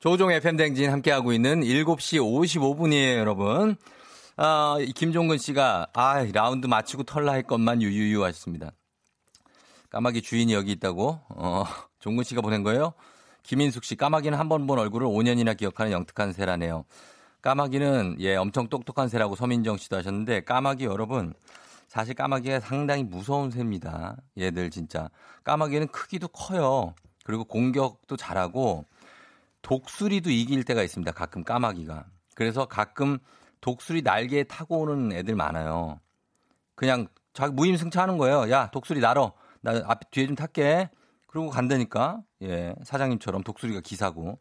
조종의 FM 댕진 함께하고 있는 7시 55분이에요, 여러분. 아, 이 김종근 씨가, 아, 라운드 마치고 털라 할 것만 유유유 하셨습니다. 까마귀 주인이 여기 있다고? 어, 종근 씨가 보낸 거예요? 김인숙 씨, 까마귀는 한 번 본 얼굴을 5년이나 기억하는 영특한 새라네요. 까마귀는, 예, 엄청 똑똑한 새라고 서민정 씨도 하셨는데, 까마귀 여러분, 사실 까마귀가 상당히 무서운 새입니다. 얘들 진짜. 까마귀는 크기도 커요. 그리고 공격도 잘하고, 독수리도 이길 때가 있습니다. 가끔 까마귀가. 그래서 가끔 독수리 날개에 타고 오는 애들 많아요. 그냥 자기 무임승차하는 거예요. 야 독수리 날어. 나 앞 뒤에 좀 탈게. 그러고 간다니까. 예 사장님처럼 독수리가 기사고.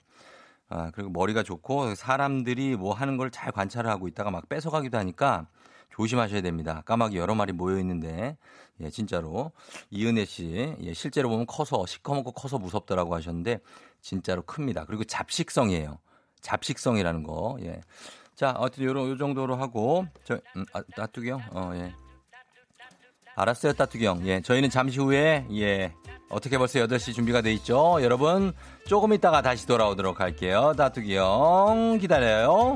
아 그리고 머리가 좋고 사람들이 뭐 하는 걸 잘 관찰을 하고 있다가 막 뺏어가기도 하니까 조심하셔야 됩니다. 까마귀 여러 마리 모여 있는데 예 진짜로 이은혜 씨 예, 실제로 보면 커서 시커멓고 커서 무섭더라고 하셨는데 진짜로 큽니다. 그리고 잡식성이에요. 잡식성이라는 거. 예. 자, 어쨌든 요런 요 정도로 하고 저 음, 아, 따뚜기 형. 어, 예. 알았어요, 따뚜기 형. 예. 저희는 잠시 후에 예. 어떻게 벌써 8시 준비가 돼 있죠? 여러분, 조금 있다가 다시 돌아오도록 할게요. 따뚜기 형 기다려요.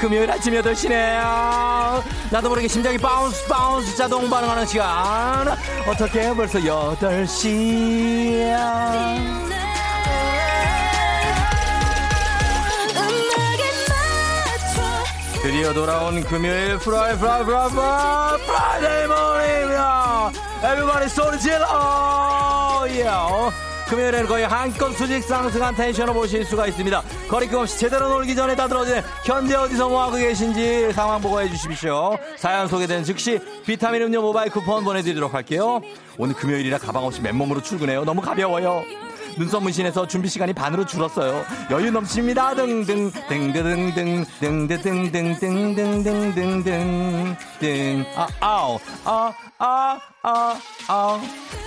금요일 아침 8시네요. 나도 모르게 심장이 bounce bounce 자동 반응하는 시간. 어떻게 벌써 8시야. 드디어 돌아온 금요일 Fri Fri Fri Fri Friday morning입니다. Everybody 소리 질러! 예. 금요일에는 거의 한껏 수직 상승한 텐션을 보실 수가 있습니다. 거리낌 없이 제대로 놀기 전에 다들 어제 현재 어디서 뭐하고 계신지 상황 보고해 주십시오. 사연 소개된 즉시 비타민 음료 모바일 쿠폰 보내드리도록 할게요. 오늘 금요일이라 가방 없이 맨몸으로 출근해요. 너무 가벼워요. 눈썹 문신에서 준비 시간이 반으로 줄었어요. 여유 넘칩니다. 등등 등등등 등 등등등등등등등등등 아 아우 아아 아.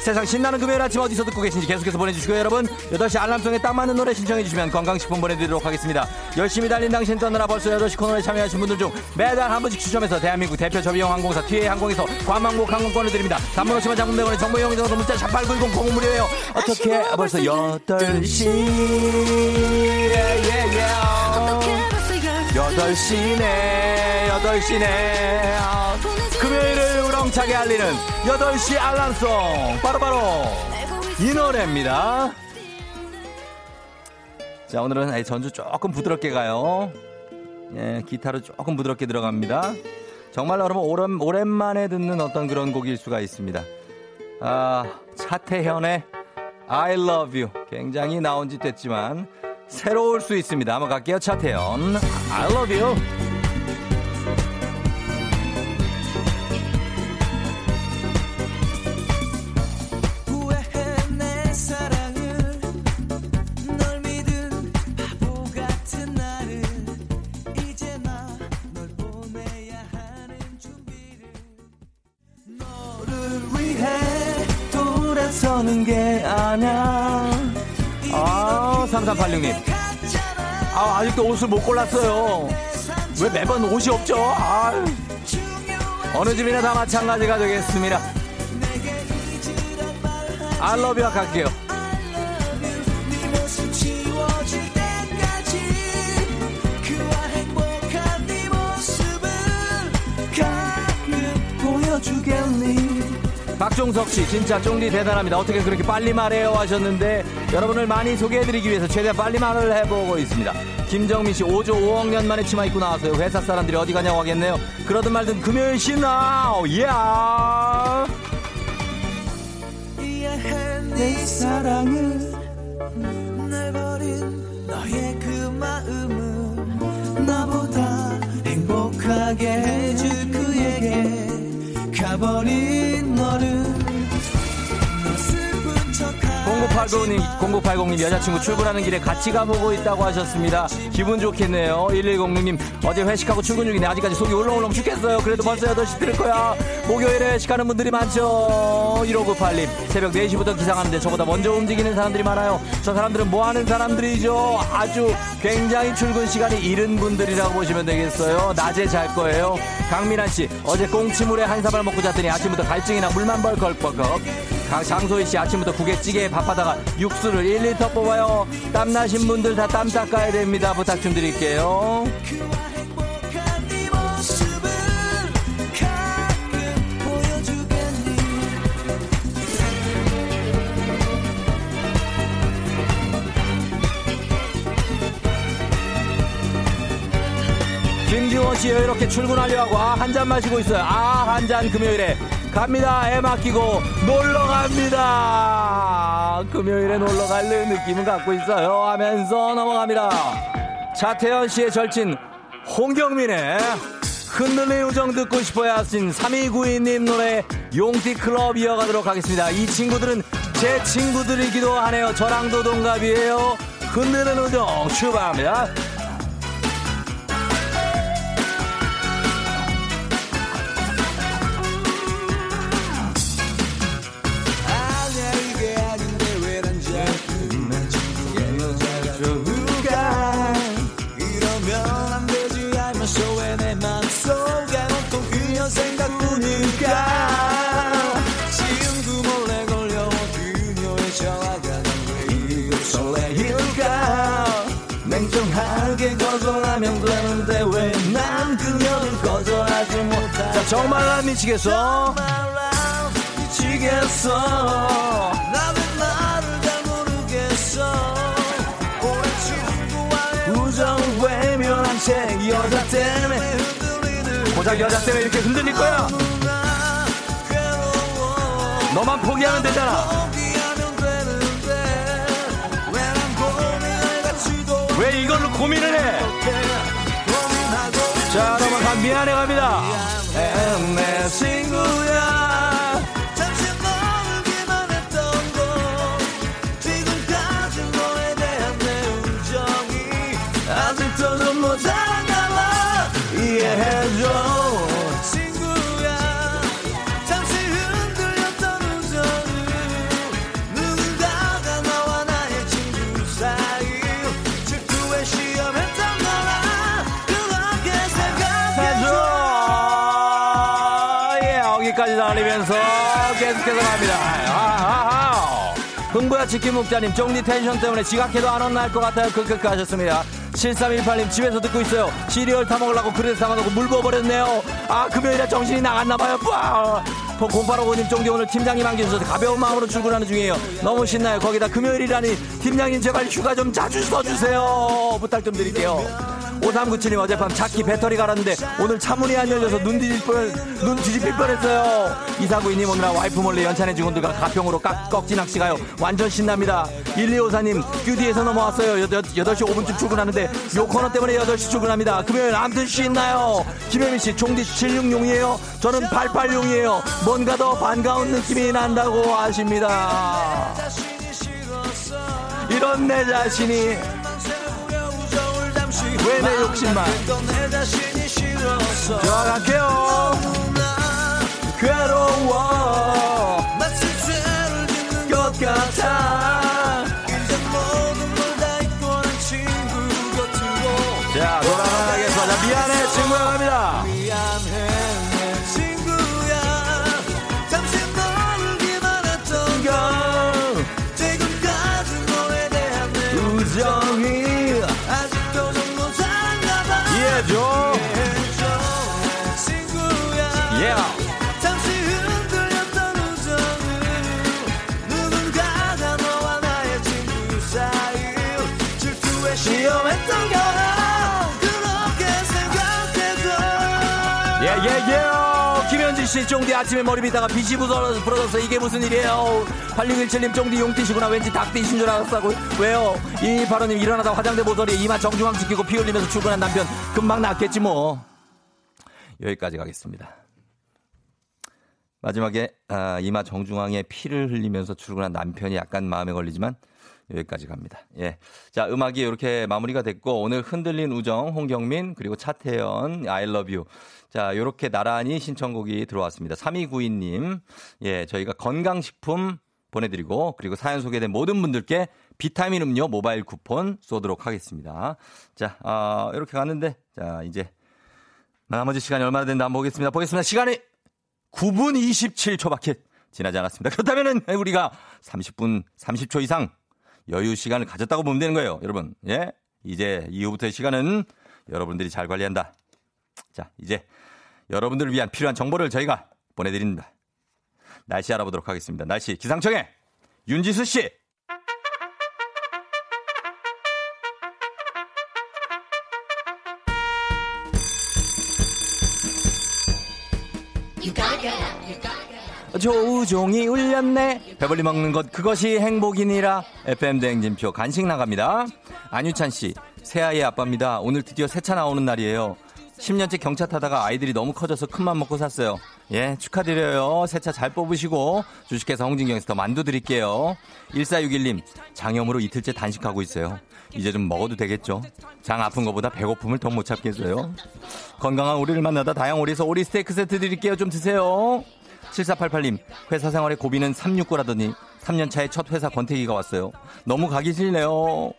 세상 신나는 금요일 아침 어디서 듣고 계신지 계속해서 보내주시고요 여러분. 8시 알람송에 딱 맞는 노래 신청해주시면 건강식품 보내드리도록 하겠습니다. 열심히 달린 당신 떠나라. 벌써 8시 코너에 참여하신 분들 중 매달 한 분씩 추첨해서 대한민국 대표 저비용 항공사 TA 항공에서 관망국 항공권을 드립니다. 단문 오시면 장문대원의 정보 이용 정도 문자 샵8910 공은 무료예요. 어떻게 벌써 8시? 예 예 예. 8시네 8시네. 금요일을 우렁차게 알리는 8시 알람송. 바로바로 이 노래입니다. 자 오늘은 전주 조금 부드럽게 가요. 예 기타로 조금 부드럽게 들어갑니다. 정말 여러분 오랜, 오랜만에 듣는 어떤 그런 곡일 수가 있습니다. 아 차태현의 I love you. 굉장히 나온 지 됐지만 새로울 수 있습니다. 한번 갈게요 차태현. I love you 돌아서는 게 아냐 아 3386님 아 아직도 옷을 못 골랐어요 왜 매번 옷이 없죠 아 어느 집이나 다 마찬가지가 되겠습니다 알러뷰와 갈게요 네네 보여주겠니 박종석 씨 진짜 쫑디 대단합니다. 어떻게 그렇게 빨리 말해요 하셨는데 여러분을 많이 소개해드리기 위해서 최대한 빨리 말을 해보고 있습니다. 김정민 씨 5조 5억 년 만에 치마 입고 나왔어요. 회사 사람들이 어디 가냐고 하겠네요. 그러든 말든 금요일 신나 예. 내 사랑은 날 버린 너의 그 마음은 나보다 행복하게 해줄 그에게 가버린 0980님, 0980님 여자친구 출근하는 길에 같이 가보고 있다고 하셨습니다. 기분 좋겠네요. 1106님 어제 회식하고 출근 중인데 아직까지 속이 울렁울렁 죽겠어요. 그래도 벌써 8시 들을 거야. 목요일에 회식하는 분들이 많죠. 1598님 새벽 4시부터 기상하는데 저보다 먼저 움직이는 사람들이 많아요. 저 사람들은 뭐 하는 사람들이죠? 아주 굉장히 출근 시간이 이른 분들이라고 보시면 되겠어요. 낮에 잘 거예요. 강민아 씨 어제 꽁치물에 한 사발 먹고 잤더니 아침부터 갈증이나 물만 벌컥벌컥. 강- 장소희 씨 아침부터 국에 찌개에 밥하다가 육수를 1리터 뽑아요. 땀나신 분들 다 땀 닦아야 됩니다. 부탁 좀 드릴게요. 김지원 씨 이렇게 출근하려 하고 아 한 잔 마시고 있어요. 아 한 잔 금요일에 갑니다. 애 맡기고 놀러 갑니다. 금요일에 놀러 갈 느낌은 갖고 있어요. 하면서 넘어갑니다. 차태현 씨의 절친 홍경민의 흔들린 우정 듣고 싶어야 하신 3292님 노래 용띠 클럽 이어가도록 하겠습니다. 이 친구들은 제 친구들이기도 하네요. 저랑도 동갑이에요. 흔드는 우정 출발합니다. 정말 난 미치겠어. 미치겠어 나는 나를 잘 모르겠어 오랜 친구와의 우정 외면한 채 여자 때문에 고작 여자 때문에 이렇게 흔들릴 거야. 나 너만 포기하면 되잖아. 왜 이걸로 고민을 해? 고민하고 자 넘어가 미안해 갑니다. 내 친구야 치킨 먹자님 쫑디 텐션 때문에 지각해도 안 혼날 것 같아요. 크크크 하셨습니다. 7318님 집에서 듣고 있어요. 시리얼 타먹으려고 그릇에 담아놓고 물 부어버렸네요. 아 금요일에 정신이 나갔나봐요. 뿌아. 0855님 쫑디 오늘 팀장님 안 계셔서 가벼운 마음으로 출근하는 중이에요. 너무 신나요. 거기다 금요일이라니 팀장님 제발 휴가 좀 자주 써주세요. 부탁 좀 드릴게요. 5397님 어젯밤 차키 배터리 갈았는데 오늘 차문이 안 열려서 눈 뒤질 뻔, 눈 뒤집힐 뻔했어요. 이사구이님 오늘 와이프 몰래 연찬의 직원들과 가평으로 깍, 꺽지 낚시 가요. 완전 신납니다. 1254님 큐디에서 넘어왔어요. 8, 8시 5분쯤 출근하는데 요 코너 때문에 8시 출근합니다. 금요일 아무튼 신나요. 김혜민 씨 총디 76용이에요. 저는 88용이에요. 뭔가 더 반가운 느낌이 난다고 하십니다. 이런 내 자신이 왜 내 욕심만? 좋아갈게요. 괴로워. 것 같아. 자 돌아가겠어 자 미안해 친구야. 갑니다 씨 쫑디 아침에 머리 비다가 빛이 부서 부러졌어 이게 무슨 일이에요? 8617님 쫑디 용띠시구나. 왠지 닭띠신 줄 알았다고. 왜요? 이 바로님 일어나다 화장대 모서리에 이마 정중앙 지키고 피 흘리면서 출근한 남편. 금방 낫겠지 뭐. 여기까지 가겠습니다 마지막에 아, 이마 정중앙에 피를 흘리면서 출근한 남편이 약간 마음에 걸리지만 여기까지 갑니다. 예. 자, 음악이 이렇게 마무리가 됐고 오늘 흔들린 우정 홍경민 그리고 차태현 I love you. 자, 요렇게 나란히 신청곡이 들어왔습니다. 3292 님. 예, 저희가 건강식품 보내드리고 그리고 사연 소개된 모든 분들께 비타민 음료 모바일 쿠폰 쏘도록 하겠습니다. 자, 아, 이렇게 갔는데 자, 이제 나머지 시간이 얼마나 된다 한번 보겠습니다. 보겠습니다. 시간이 9분 27초밖에 지나지 않았습니다. 그렇다면은 우리가 30분 30초 이상 여유 시간을 가졌다고 보면 되는 거예요. 여러분. 예? 이제 이후부터의 시간은 여러분들이 잘 관리한다. 자, 이제 여러분들을 위한 필요한 정보를 저희가 보내드립니다. 날씨 알아보도록 하겠습니다. 날씨 기상청에 윤지수 씨. 조우종이 울렸네. 배불리 먹는 것 그것이 행복이니라. FM 대행진표 간식 나갑니다. 안유찬 씨, 새아이의 아빠입니다. 오늘 드디어 새 차 나오는 날이에요. 10년째 경차 타다가 아이들이 너무 커져서 큰맘 먹고 샀어요. 예, 축하드려요. 새 차 잘 뽑으시고 주식회사 홍진경에서 더 만두 드릴게요. 1461님, 장염으로 이틀째 단식하고 있어요. 이제 좀 먹어도 되겠죠? 장 아픈 것보다 배고픔을 더 못 참겠어요. 건강한 오리를 만나다 다양오리에서 오리 스테이크 세트 드릴게요. 좀 드세요. 7488님, 회사 생활에 고비는 369라더니 3년차에 첫 회사 권태기가 왔어요. 너무 가기 싫네요.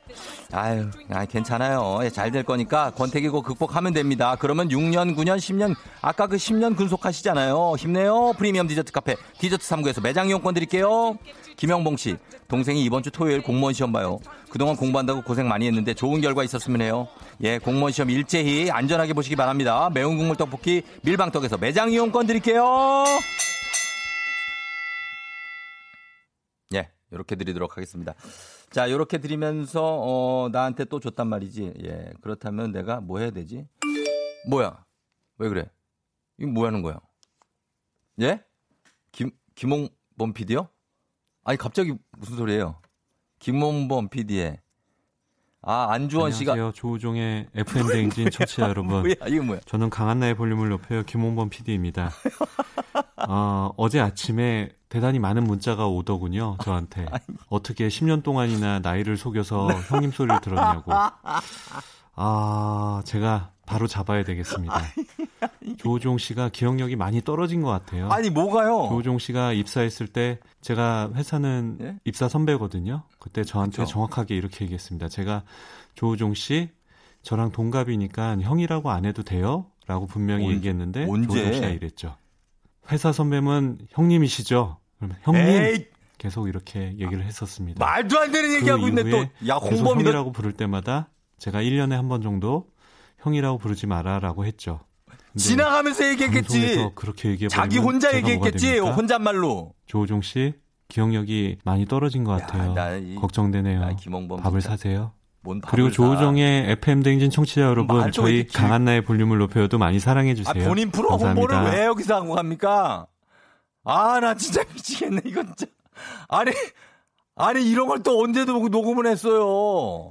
아유, 아, 괜찮아요. 잘 될 거니까 권태기고 극복하면 됩니다. 그러면 6년, 9년, 10년, 아까 그 10년 근속하시잖아요. 힘내요. 프리미엄 디저트 카페, 디저트 3구에서 매장 이용권 드릴게요. 김영봉 씨, 동생이 이번 주 토요일 공무원 시험 봐요. 그동안 공부한다고 고생 많이 했는데 좋은 결과 있었으면 해요. 예, 공무원 시험 일제히 안전하게 보시기 바랍니다. 매운 국물 떡볶이 밀방떡에서 매장 이용권 드릴게요. 예, 이렇게 드리도록 하겠습니다. 자, 이렇게 드리면서 어, 나한테 또 줬단 말이지. 예, 그렇다면 내가 뭐 해야 되지? 뭐야? 왜 그래? 이거 뭐 하는 거야? 예? 김 김홍범 PD요? 아니 갑자기 무슨 소리예요? 김홍범 PD의 아 안주원 씨가 안녕하세요. 조우종의 FM 대행진 청취자 여러분. 뭐야 이거 뭐야? 저는 강한나의 볼륨을 높여요 김홍범 PD입니다. 어, 어제 아침에 대단히 많은 문자가 오더군요. 저한테 어떻게 10년 동안이나 나이를 속여서 형님 소리를 들었냐고. 아 제가 바로 잡아야 되겠습니다. 조우종 씨가 기억력이 많이 떨어진 것 같아요. 아니 뭐가요? 조우종 씨가 입사했을 때 제가 회사는 예? 입사 선배거든요. 그때 저한테 그쵸. 정확하게 이렇게 얘기했습니다. 제가 조우종 씨 저랑 동갑이니까 형이라고 안 해도 돼요? 라고 분명히 언- 얘기했는데 언제? 조우종 씨가 이랬죠. 회사 선배면 형님이시죠? 그러면 형님 에이, 계속 이렇게 얘기를 했었습니다. 말도 안 되는 얘기하고 그 있네 또. 야 계속 홍범이 너 형이라고 부를 때마다 제가 1년에 한 번 정도 형이라고 부르지 마라라고 했죠. 근데 지나가면서 얘기했겠지. 그렇게 자기 혼자 얘기했겠지. 혼잣말로. 조우종 씨 기억력이 많이 떨어진 것 같아요. 나 이- 걱정되네요. 밥을 진짜 사세요. 그리고 사. 조우종의 FM 댕진 청취자 여러분, 저희 길- 강한나의 볼륨을 높여도 많이 사랑해 아, 주세요. 본인 프로 감사합니다. 홍보를 왜 여기서 하고 갑니까? 아, 나 진짜 미치겠네, 이거 진짜. 아니, 아니, 이런 걸 또 언제 도 녹음을 했어요?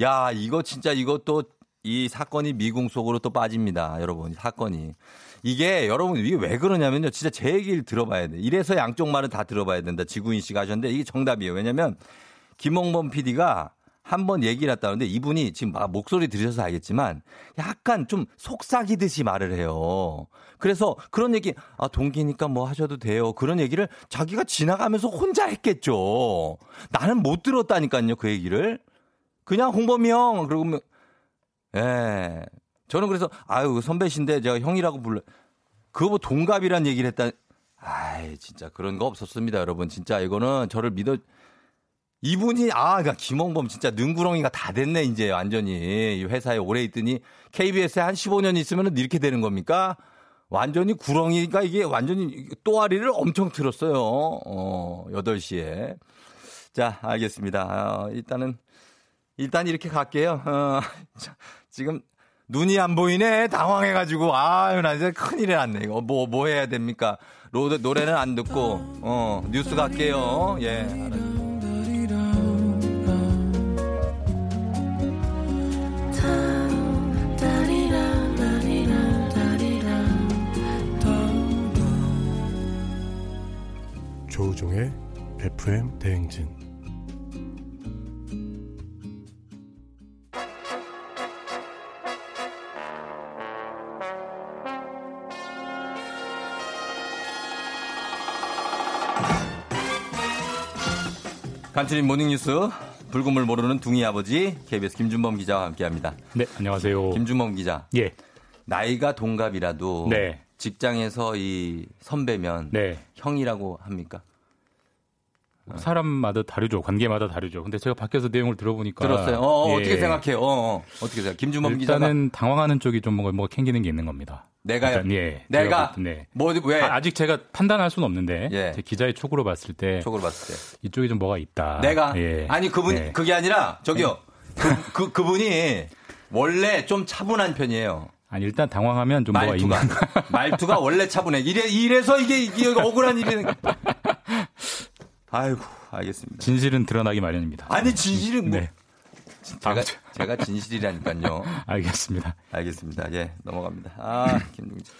야, 이거 진짜 이것도 이 사건이 미궁 속으로 또 빠집니다, 여러분, 이 사건이. 이게 여러분, 이게 왜 그러냐면요. 진짜 제 얘기를 들어봐야 돼. 이래서 양쪽 말은 다 들어봐야 된다. 지구인 씨가 하셨는데 이게 정답이에요. 왜냐면 김홍범 PD가 한 번 얘기를 했다는데 이분이 지금 막 목소리 들으셔서 알겠지만 약간 좀 속삭이듯이 말을 해요. 그래서 그런 얘기, 아, 동기니까 뭐 하셔도 돼요. 그런 얘기를 자기가 지나가면서 혼자 했겠죠. 나는 못 들었다니까요, 그 얘기를. 그냥 홍범이 형, 그러고, 예. 저는 그래서, 아유, 선배신데 제가 형이라고 불러. 그거 뭐 동갑이란 얘기를 했다. 아이, 진짜 그런 거 없었습니다, 여러분. 진짜 이거는 저를 믿어, 이분이 아, 그러니까 김홍범 진짜 능구렁이가 다 됐네 이제 완전히 이 회사에 오래 있더니 KBS에 한 15년 있으면 이렇게 되는 겁니까? 완전히 구렁이가 이게 완전히 또아리를 엄청 틀었어요. 어, 8시에. 자, 알겠습니다. 어, 일단은 일단 이렇게 갈게요. 어, 자, 지금 눈이 안 보이네. 당황해가지고 아유 나 이제 큰일이 났네. 이거 뭐뭐 뭐 해야 됩니까? 로드 노래는 안 듣고 어 뉴스 갈게요. 예. 알았어요. 조우종의 FM 대행진 간추린 모닝뉴스 붉은물 모르는 둥이 아버지 KBS 김준범 기자와 함께합니다. 네, 안녕하세요. 김준범 기자. 예. 나이가 동갑이라도 네. 직장에서 이 선배면 네. 형이라고 합니까? 사람마다 다르죠. 관계마다 다르죠. 근데 제가 밖에서 내용을 들어보니까 들었어요. 어, 예. 어떻게 생각해요? 어, 어. 어 떻게 생각? 김준범 기자가 일단은 당황하는 쪽이 좀 뭔가 뭐 캥기는 게 있는 겁니다. 내가요? 일단, 예. 내가? 네. 뭐 왜? 아, 직 제가 판단할 수는 없는데 예. 제 기자의 촉으로 봤을 때 촉으로 봤을 때 이쪽이 좀 뭐가 있다. 내가 예. 아니 그분 네. 그게 아니라 저기요. 그, 그 그분이 원래 좀 차분한 편이에요. 아니 일단 당황하면 좀 말투가 말투가 원래 차분해. 이래 이래서 이게 이게 억울한 일이. 아이고 알겠습니다. 진실은 드러나기 마련입니다. 아니 진실은 뭐 네. 제가 제가 진실이라니까요. 알겠습니다. 알겠습니다. 예 넘어갑니다. 아 김동진.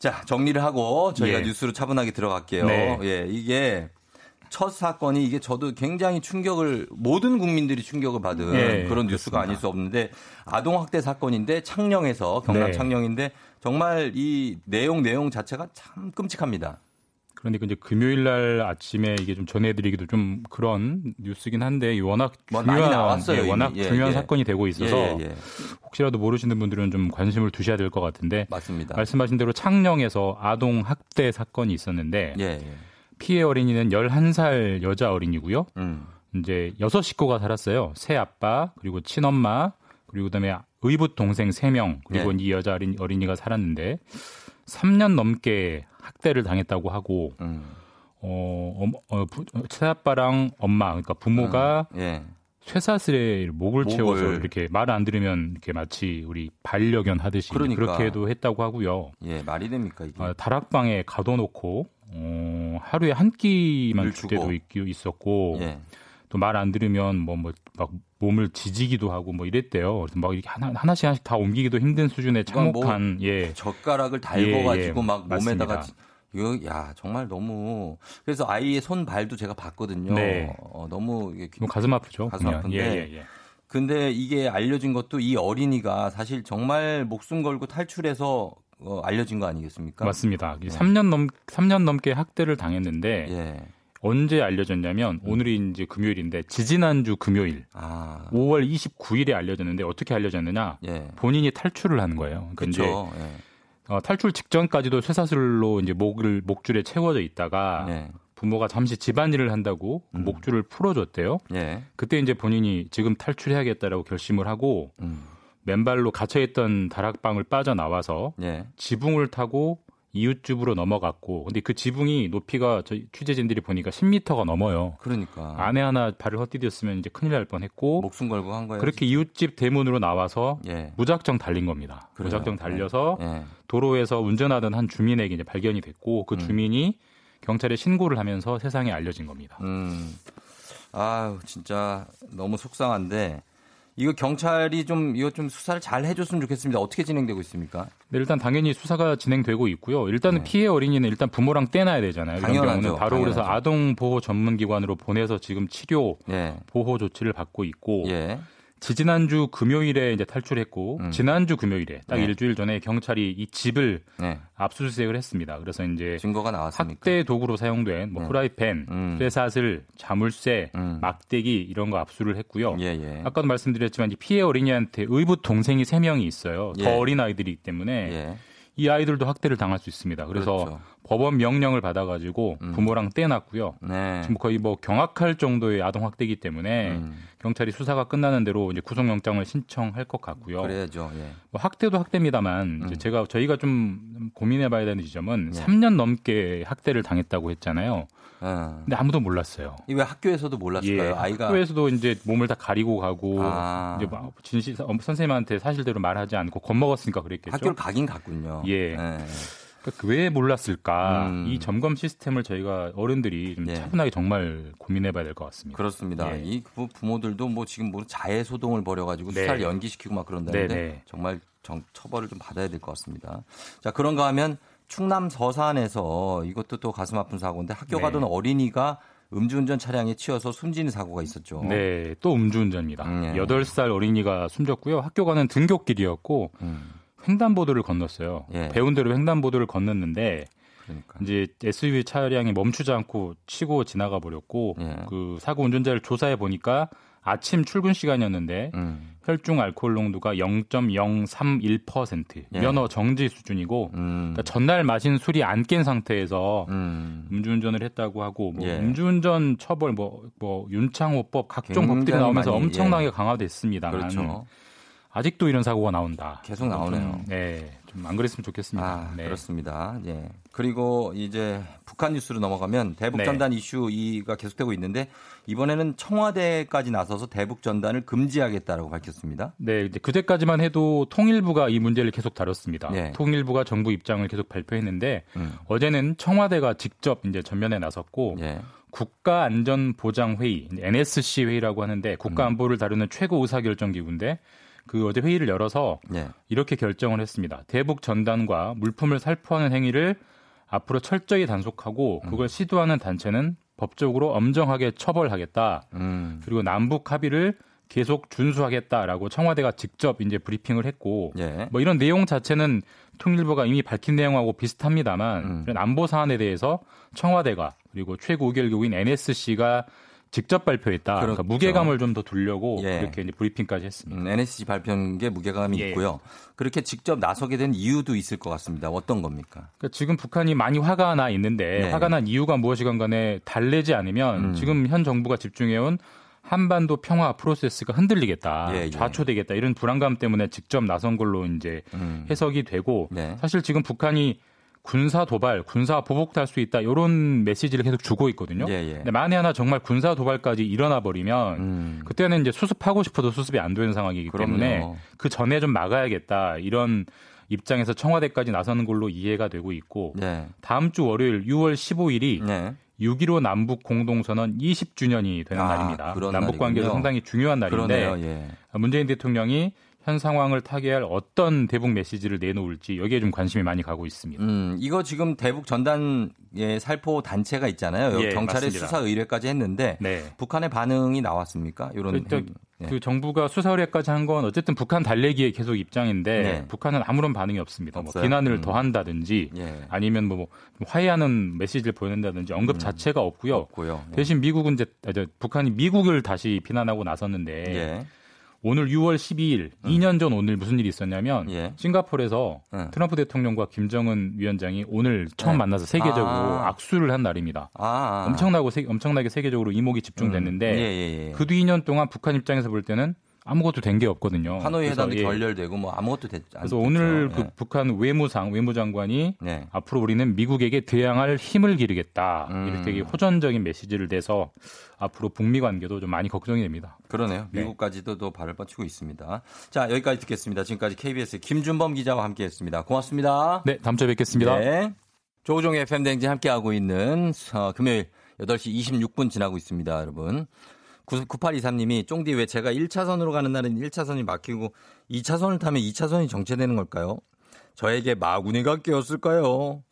자 정리를 하고 저희가 예. 뉴스로 차분하게 들어갈게요. 네. 예 이게 첫 사건이 이게 저도 굉장히 충격을 모든 국민들이 충격을 받은 예, 그런 뉴스가 아닐 수 없는데 아동 학대 사건인데 창녕에서 경남 네. 창녕인데 정말 이 내용 내용 자체가 참 끔찍합니다. 그러니까 이제 금요일 날 아침에 이게 좀 전해드리기도 좀 그런 뉴스긴 한데 워낙 뭐 중요한 나왔어요, 예. 워낙 예, 중요한 예. 사건이 되고 있어서 예, 예, 예. 혹시라도 모르시는 분들은 좀 관심을 두셔야 될 것 같은데 맞습니다. 말씀하신 대로 창녕에서 아동 학대 사건이 있었는데. 피해 어린이는 11살 여자 어린이고요. 음. 이제 여섯 식구가 살았어요. 새 아빠, 그리고 친엄마, 그리고 그다음에 의붓 동생 3명, 그리고 네. 이 여자 어린, 어린이가 살았는데 3년 넘게 학대를 당했다고 하고 음. 어, 어, 부- 어, 새아빠랑 엄마, 그러니까 부모가 예. 쇠사슬에 목을, 목을. 채워서 이렇게 말 안 들으면 이렇게 마치 우리 반려견 하듯이 그러니까. 그렇게도 했다고 하고요. 예, 말이 됩니까 이게? 어, 다락방에 가둬놓고 어, 하루에 한 끼만 물 줄. 때도 있, 있었고 예. 또 말 안 들으면 뭐 뭐 막 몸을 지지기도 하고 뭐 이랬대요. 그래서 막 이렇게 하나 하나씩 하나씩 다 옮기기도 힘든 수준의 그러니까 뭐 참혹한 예 젓가락을 달궈 예, 가지고 예, 막 몸에다가 맞습니다. 이거 야 정말 너무 그래서 아이의 손 발도 제가 봤거든요. 네. 어, 너무 이게 뭐 가슴 아프죠. 가슴 그냥. 아픈데. 예, 예, 예. 근데 이게 알려진 것도 이 어린이가 사실 정말 목숨 걸고 탈출해서 어, 알려진 거 아니겠습니까? 맞습니다. 네. 3년 넘 3년 넘게 학대를 당했는데 예. 언제 알려졌냐면 음. 오늘이 이제 금요일인데 지지난주 금요일 아. 5월 29일에 알려졌는데 어떻게 알려졌느냐? 예. 본인이 탈출을 하는 거예요. 이제 그렇죠. 예. 어, 탈출 직전까지도 쇠사슬로 이제 목을 목줄에 채워져 있다가 예. 부모가 잠시 집안일을 한다고 그 음. 목줄을 풀어줬대요. 예. 그때 이제 본인이 지금 탈출해야겠다라고 결심을 하고 음. 맨발로 갇혀있던 다락방을 빠져나와서 예. 지붕을 타고 이웃집으로 넘어갔고 근데 그 지붕이 높이가 저희 취재진들이 보니까 10m가 넘어요. 그러니까 안에 하나 발을 헛디뎠으면 이제 큰일 날 뻔했고 목숨 걸고 한 거예요. 그렇게 이웃집 대문으로 나와서 예. 무작정 달린 겁니다. 그래요. 무작정 달려서 예. 도로에서 운전하던 한 주민에게 이제 발견이 됐고 그 주민이 경찰에 신고를 하면서 세상에 알려진 겁니다. 음. 아유, 진짜 너무 속상한데 이거 경찰이 좀 이거 좀 수사를 잘 해줬으면 좋겠습니다. 어떻게 진행되고 있습니까? 네, 일단 당연히 수사가 진행되고 있고요. 일단은 네. 피해 어린이는 일단 부모랑 떼놔야 되잖아요. 당연하죠. 경우는 바로 그래서 당연하죠. 아동 보호 전문 기관으로 보내서 지금 치료 예. 보호 조치를 받고 있고 예. 지지난주 금요일에 이제 탈출했고 음. 지난주 금요일에 딱 네. 일주일 전에 경찰이 이 집을 네. 압수수색을 했습니다. 그래서 이제 증거가 나왔습니까? 학대 도구로 사용된 뭐 네. 프라이팬, 음. 쇠사슬, 자물쇠, 음. 막대기 이런 거 압수를 했고요. 예, 예. 아까도 말씀드렸지만 이 피해 어린이한테 의붓 동생이 세 명이 있어요. 예. 더 어린 아이들이기 때문에 예. 이 아이들도 학대를 당할 수 있습니다. 그래서 그렇죠. 법원 명령을 받아가지고 음. 부모랑 떼놨고요. 네. 지금 거의 뭐 경악할 정도의 아동 학대이기 때문에 음. 경찰이 수사가 끝나는 대로 이제 구속영장을 신청할 것 같고요. 그래야죠. 예. 뭐 학대도 학대입니다만 음. 제가 저희가 좀 고민해봐야 되는 지점은 네. 3년 넘게 학대를 당했다고 했잖아요. 어. 근데 아무도 몰랐어요. 이왜 학교에서도 몰랐을까요? 예, 아이가 학교에서도 이제 몸을 다 가리고 가고 아. 이제 막 진실 어, 선생님한테 사실대로 말하지 않고 겁먹었으니까 그랬겠죠. 학교를 가긴 갔군요. 예. 예. 그러니까 왜 몰랐을까? 음. 이 점검 시스템을 저희가 어른들이 좀 예. 차분하게 정말 고민해봐야 될 것 같습니다. 그렇습니다. 예. 이 부- 부모들도 뭐 지금 뭐 자해 소동을 벌여가지고 네. 수사를 연기시키고 막 그런다는데 네, 네. 정말 정- 처벌을 좀 받아야 될 것 같습니다. 자 그런가 하면 충남 서산에서 이것도 또 가슴 아픈 사고인데 학교 네. 가던 어린이가 음주운전 차량에 치여서 숨지는 사고가 있었죠. 네, 또 음주운전입니다. 음, 예. 8살 어린이가 숨졌고요. 학교 가는 등굣길이었고 음. 횡단보도를 건넜어요. 예. 배운 대로 횡단보도를 건넜는데 그러니까. 이제 SUV 차량이 멈추지 않고 치고 지나가 버렸고 예. 그 사고 운전자를 조사해 보니까 아침 출근 시간이었는데 음. 혈중 알코올 농도가 0.031% 예. 면허 정지 수준이고 음. 그러니까 전날 마신 술이 안 깬 상태에서 음. 음주운전을 했다고 하고 뭐 예. 음주운전 처벌 뭐, 뭐 윤창호법 각종 법들이 나오면서 많이, 엄청나게 예. 강화됐습니다만 그렇죠. 아직도 이런 사고가 나온다. 계속 나오네요. 좀, 네, 좀 안 그랬으면 좋겠습니다. 아, 네. 그렇습니다. 예. 그리고 이제 북한 뉴스로 넘어가면 대북 네. 전단 이슈 이가 계속되고 있는데 이번에는 청와대까지 나서서 대북 전단을 금지하겠다라고 밝혔습니다. 네, 이제 그때까지만 해도 통일부가 이 문제를 계속 다뤘습니다. 네. 통일부가 정부 입장을 계속 발표했는데 음. 어제는 청와대가 직접 이제 전면에 나섰고 예. 국가안전보장회의 NSC 회의라고 하는데 국가안보를 다루는 최고 의사결정기구인데 그 어제 회의를 열어서 예. 이렇게 결정을 했습니다. 대북 전단과 물품을 살포하는 행위를 앞으로 철저히 단속하고 음. 그걸 시도하는 단체는 법적으로 엄정하게 처벌하겠다. 음. 그리고 남북 합의를 계속 준수하겠다라고 청와대가 직접 이제 브리핑을 했고 예. 뭐 이런 내용 자체는 통일부가 이미 밝힌 내용하고 비슷합니다만 음. 이런 안보 사안에 대해서 청와대가 그리고 최고 의결국인 NSC가 직접 발표했다. 그러니까 그렇죠. 무게감을 좀 더 두려고 예. 이렇게 이제 브리핑까지 했습니다. 음, NSC 발표한 게 무게감이 예. 있고요. 그렇게 직접 나서게 된 이유도 있을 것 같습니다. 어떤 겁니까? 그러니까 지금 북한이 많이 화가 나 있는데 네. 화가 난 이유가 무엇이건 간에 달래지 않으면 음. 지금 현 정부가 집중해온 한반도 평화 프로세스가 흔들리겠다, 예, 예. 좌초되겠다 이런 불안감 때문에 직접 나선 걸로 이제 음. 해석이 되고 네. 사실 지금 북한이 군사 도발, 군사 보복도 할 수 있다 이런 메시지를 계속 주고 있거든요. 예, 예. 근데 만에 하나 정말 군사 도발까지 일어나 버리면 음. 그때는 이제 수습하고 싶어도 수습이 안 되는 상황이기 그럼요. 때문에 그 전에 좀 막아야겠다 이런 입장에서 청와대까지 나서는 걸로 이해가 되고 있고 네. 다음 주 월요일 6월 15일이 네. 6.15 남북 공동선언 20주년이 되는 아, 날입니다. 남북 날이군요. 상당히 중요한 날인데. 예. 문재인 대통령이 현 상황을 타개할 어떤 대북 메시지를 내놓을지 여기에 좀 관심이 많이 가고 있습니다. 음, 이거 지금 대북 전단의 살포 단체가 있잖아요. 예, 경찰에. 수사 의뢰까지 했는데 네. 북한의 반응이 나왔습니까? 이런 행- 네. 그 정부가 수사 의뢰까지 한 건 어쨌든 북한 달래기에 계속 입장인데 네. 북한은 아무런 반응이 없습니다. 뭐 없어요? 비난을 음. 더 한다든지 예. 아니면 뭐 화해하는 메시지를 보낸다든지 언급 자체가 없고요. 음. 없고요. 네. 대신 미국은 이제 아, 저, 북한이 미국을 다시 비난하고 나섰는데 예. 오늘 6월 12일 2년 전 오늘 무슨 일이 있었냐면 예. 싱가포르에서 음. 트럼프 대통령과 김정은 위원장이 오늘 처음 네. 만나서 세계적으로 아. 악수를 한 날입니다. 아, 엄청나고 세, 엄청나게 세계적으로 이목이 집중됐는데 음. 예, 예, 예. 그뒤 2년 동안 북한 입장에서 볼 때는 아무것도 된 게 없거든요. 하노이 회담도 예. 결렬되고 뭐 아무것도 됐, 안 그래서. 오늘 그 예. 북한 외무상 외무장관이 네. 앞으로 우리는 미국에게 대항할 힘을 기르겠다 음. 이렇게 되게 호전적인 메시지를 내서 앞으로 북미 관계도 좀 많이 걱정이 됩니다. 그러네요. 네. 미국까지도 또 발을 뻗치고 있습니다. 자, 여기까지 듣겠습니다. 지금까지 KBS 김준범 기자와 함께 했습니다. 고맙습니다. 네, 다음 주에 뵙겠습니다. 네. 조종의 FM댕진 함께하고 있는 어, 금요일 8시 26분 지나고 있습니다, 여러분. 9823님이 쫑디 왜 제가 1차선으로 가는 날은 1차선이 막히고 2차선을 타면 2차선이 정체되는 걸까요? 저에게 마구니가 끼었을까요?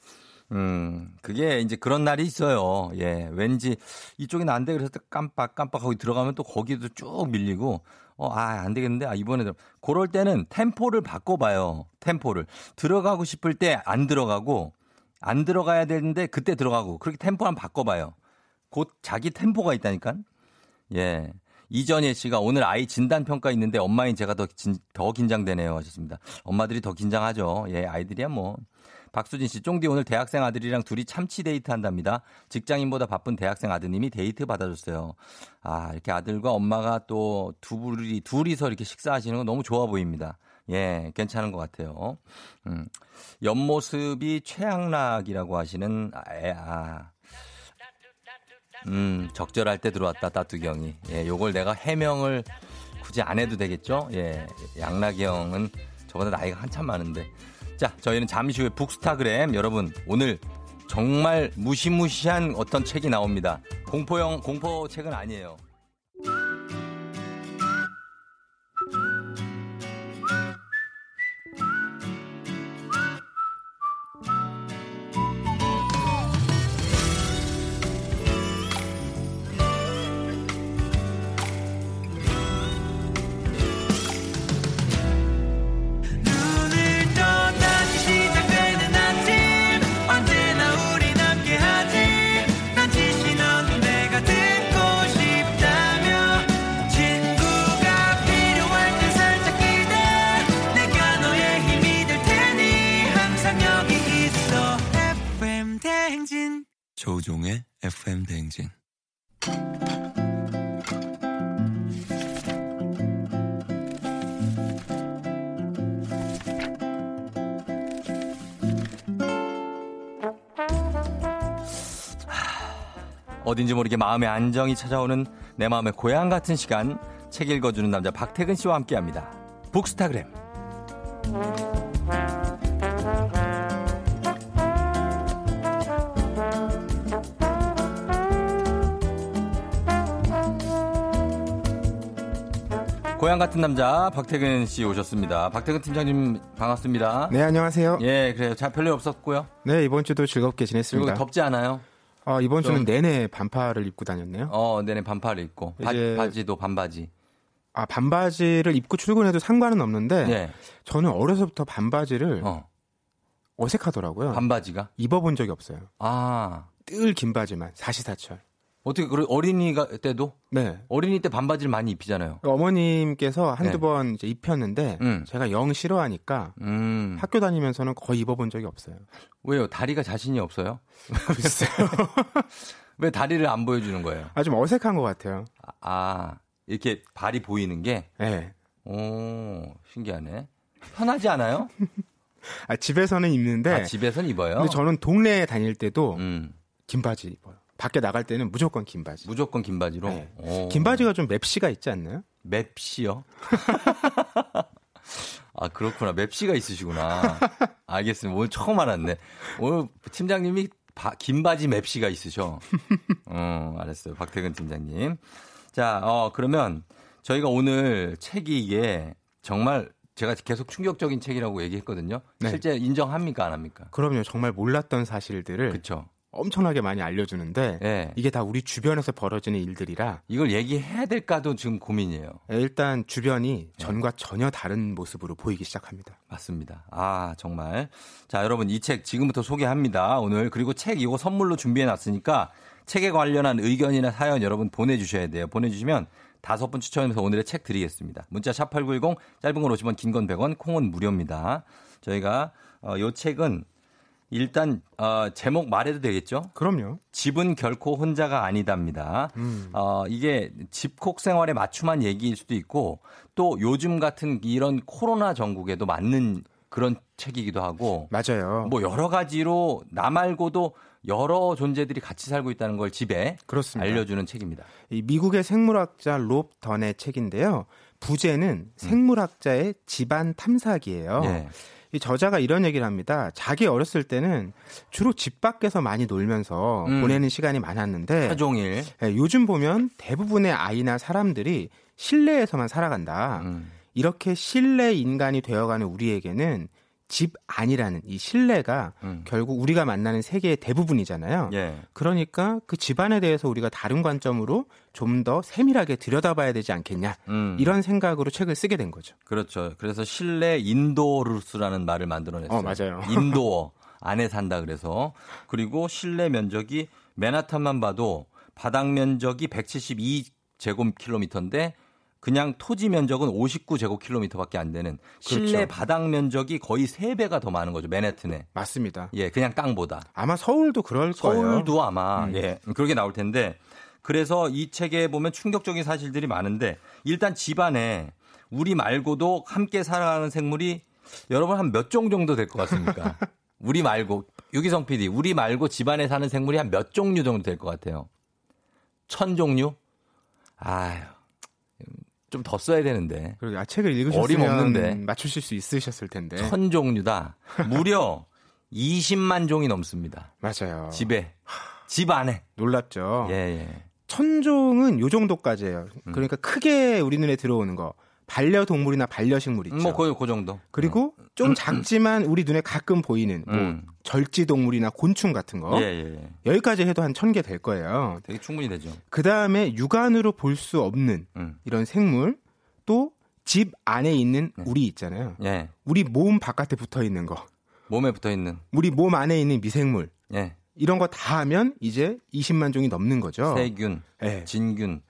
음, 그게 이제 그런 날이 있어요. 예, 왠지 이쪽은 안 돼. 그래서 깜빡 깜빡하고 들어가면 또 거기도 쭉 밀리고, 어, 아, 안 되겠는데? 아, 이번에도. 그럴 때는 템포를 바꿔봐요. 템포를. 들어가고 싶을 때 안 들어가고, 안 들어가야 되는데 그때 들어가고, 그렇게 템포 한번 바꿔봐요. 곧 자기 템포가 있다니까? 예. 이전예 씨가 오늘 아이 진단 평가 있는데 엄마인 제가 더, 진, 더 긴장되네요. 하셨습니다. 엄마들이 더 긴장하죠. 예, 아이들이야 뭐. 박수진 씨, 쫑디 오늘 대학생 아들이랑 둘이 참치 데이트 한답니다. 직장인보다 바쁜 대학생 아드님이 데이트 받아줬어요. 아, 이렇게 아들과 엄마가 또 둘이, 둘이서 이렇게 식사하시는 거 너무 좋아 보입니다. 예, 괜찮은 것 같아요. 음. 옆모습이 최양락이라고 하시는, 아, 애, 아. 음, 적절할 때 들어왔다, 따뚜경이. 예, 요걸 내가 해명을 굳이 안 해도 되겠죠? 예, 양락이 형은 저보다 나이가 한참 많은데. 자, 저희는 잠시 후에 북스타그램 여러분 오늘 정말 무시무시한 어떤 책이 나옵니다. 공포영 공포 책은 아니에요. 어딘지 모르게 마음의 안정이 찾아오는 내 마음의 고향 같은 시간 책 읽어주는 남자 박태근 씨와 함께합니다. 북스타그램. 고향 같은 남자 박태근 씨 오셨습니다. 박태근 팀장님 반갑습니다. 네, 안녕하세요. 예, 그래요. 자, 별일 없었고요. 네, 이번 주도 즐겁게 지냈습니다. 그리고 덥지 않아요? 어, 이번 주는 좀- 내내 반팔을 입고 다녔네요. 어, 내내 반팔을 입고 바, 이제- 바지도 반바지. 아, 반바지를 입고 출근해도 상관은 없는데 예. 저는 어려서부터 반바지를 어. 어색하더라고요. 반바지가? 입어본 적이 없어요. 아. 늘 긴 바지만 사시사철. 어떻게 그래 어린이가 때도 네. 어린이 때 반바지를 많이 입히잖아요. 어머님께서 한두 네. 번 이제 입혔는데 음. 제가 영 싫어하니까 음. 학교 다니면서는 거의 입어본 적이 없어요. 왜요? 다리가 자신이 없어요? 글쎄요. 왜 다리를 안 보여주는 거예요? 아, 좀 어색한 것 같아요. 아, 이렇게 발이 보이는 게? 네. 오, 신기하네. 편하지 않아요? 아, 집에서는 입는데 아, 집에선 입어요? 근데 저는 동네에 다닐 때도 음. 긴 바지 입어요. 밖에 나갈 때는 무조건 긴 바지. 무조건 긴 바지로? 네. 오. 긴 바지가 좀 맵시가 있지 않나요? 맵시요? 아, 그렇구나. 맵시가 있으시구나. 알겠습니다. 오늘 처음 알았네. 오늘 팀장님이 바- 긴 바지 맵시가 있으셔. 어, 알았어요. 박태근 팀장님. 자, 어, 그러면 저희가 오늘 책이 이게 정말 제가 계속 충격적인 책이라고 얘기했거든요. 네. 실제 인정합니까? 안 합니까? 그럼요. 정말 몰랐던 사실들을 그쵸. 엄청나게 많이 알려주는데 네. 이게 다 우리 주변에서 벌어지는 일들이라 이걸 얘기해야 될까도 지금 고민이에요. 일단 주변이 네. 전과 전혀 다른 모습으로 보이기 시작합니다. 맞습니다. 아, 정말. 자, 여러분, 이 책 지금부터 소개합니다. 오늘. 그리고 책 이거 선물로 준비해 놨으니까 책에 관련한 의견이나 사연 여러분 보내주셔야 돼요. 보내주시면 다섯 분 추첨해서 오늘의 책 드리겠습니다. 문자 샵 8910 짧은 건 50원, 긴 건 100원, 콩은 무료입니다. 저희가 어, 요 책은 일단 어, 제목 말해도 되겠죠? 그럼요. 집은 결코 혼자가 아니답니다. 음. 어, 이게 집콕 생활에 맞춤한 얘기일 수도 있고 또 요즘 같은 이런 코로나 전국에도 맞는 그런 책이기도 하고 맞아요. 뭐 여러 가지로 나 말고도 여러 존재들이 같이 살고 있다는 걸 집에 그렇습니다. 알려주는 책입니다. 이 미국의 생물학자 롭 던의 책인데요. 부제는 생물학자의 집안 탐사기예요. 음. 예. 이 저자가 이런 얘기를 합니다. 자기 어렸을 때는 주로 집 밖에서 많이 놀면서 음. 보내는 시간이 많았는데 하루 종일 예, 요즘 보면 대부분의 아이나 사람들이 실내에서만 살아간다. 음. 이렇게 실내 인간이 되어가는 우리에게는 집 안이라는 이 실내가 음. 결국 우리가 만나는 세계의 대부분이잖아요. 예. 그러니까 그 집안에 대해서 우리가 다른 관점으로 좀 더 세밀하게 들여다봐야 되지 않겠냐. 음. 이런 생각으로 책을 쓰게 된 거죠. 그렇죠. 그래서 실내 인도루스라는 말을 만들어냈어요. 어, 맞아요. 인도어 안에 산다 그래서 그리고 실내 면적이 맨하탄만 봐도 바닥 면적이 172 제곱킬로미터인데 그냥 토지 면적은 59제곱킬로미터밖에 안 되는 실내 그렇죠. 바닥 면적이 거의 3배가 더 많은 거죠. 맨해튼에. 맞습니다. 예, 그냥 땅보다. 아마 서울도 그럴 거예요. 서울도 아마 음. 예 그렇게 나올 텐데 그래서 이 책에 보면 충격적인 사실들이 많은데 일단 집안에 우리 말고도 함께 살아가는 생물이 여러분 한 몇 종 정도 될 것 같습니까? 우리 말고 유기성 PD 우리 말고 집안에 사는 생물이 한 몇 종류 정도 될 것 같아요. 천 종류? 아유 좀 더 써야 되는데 그리고 아, 책을 읽으셨으면 어림없는데. 맞추실 수 있으셨을 텐데. 천 종류다. 무려 20만 종이 넘습니다. 맞아요. 집에 집 안에 놀랍죠. 예, 예. 천종은 요 정도까지예요. 그러니까 크게 우리 눈에 들어오는 거. 반려동물이나 반려식물 있죠. 뭐, 그, 그 정도. 그리고 좀 작지만 우리 눈에 가끔 보이는 뭐 음. 절지동물이나 곤충 같은 거. 예, 예, 예. 여기까지 해도 한 천 개 될 거예요. 되게 충분히 되죠. 그 다음에 육안으로 볼 수 없는 음. 이런 생물 또 집 안에 있는 우리 있잖아요. 예. 우리 몸 바깥에 붙어 있는 거. 몸에 붙어 있는. 우리 몸 안에 있는 미생물. 예. 이런 거 다 하면 이제 20만 종이 넘는 거죠. 세균, 예. 진균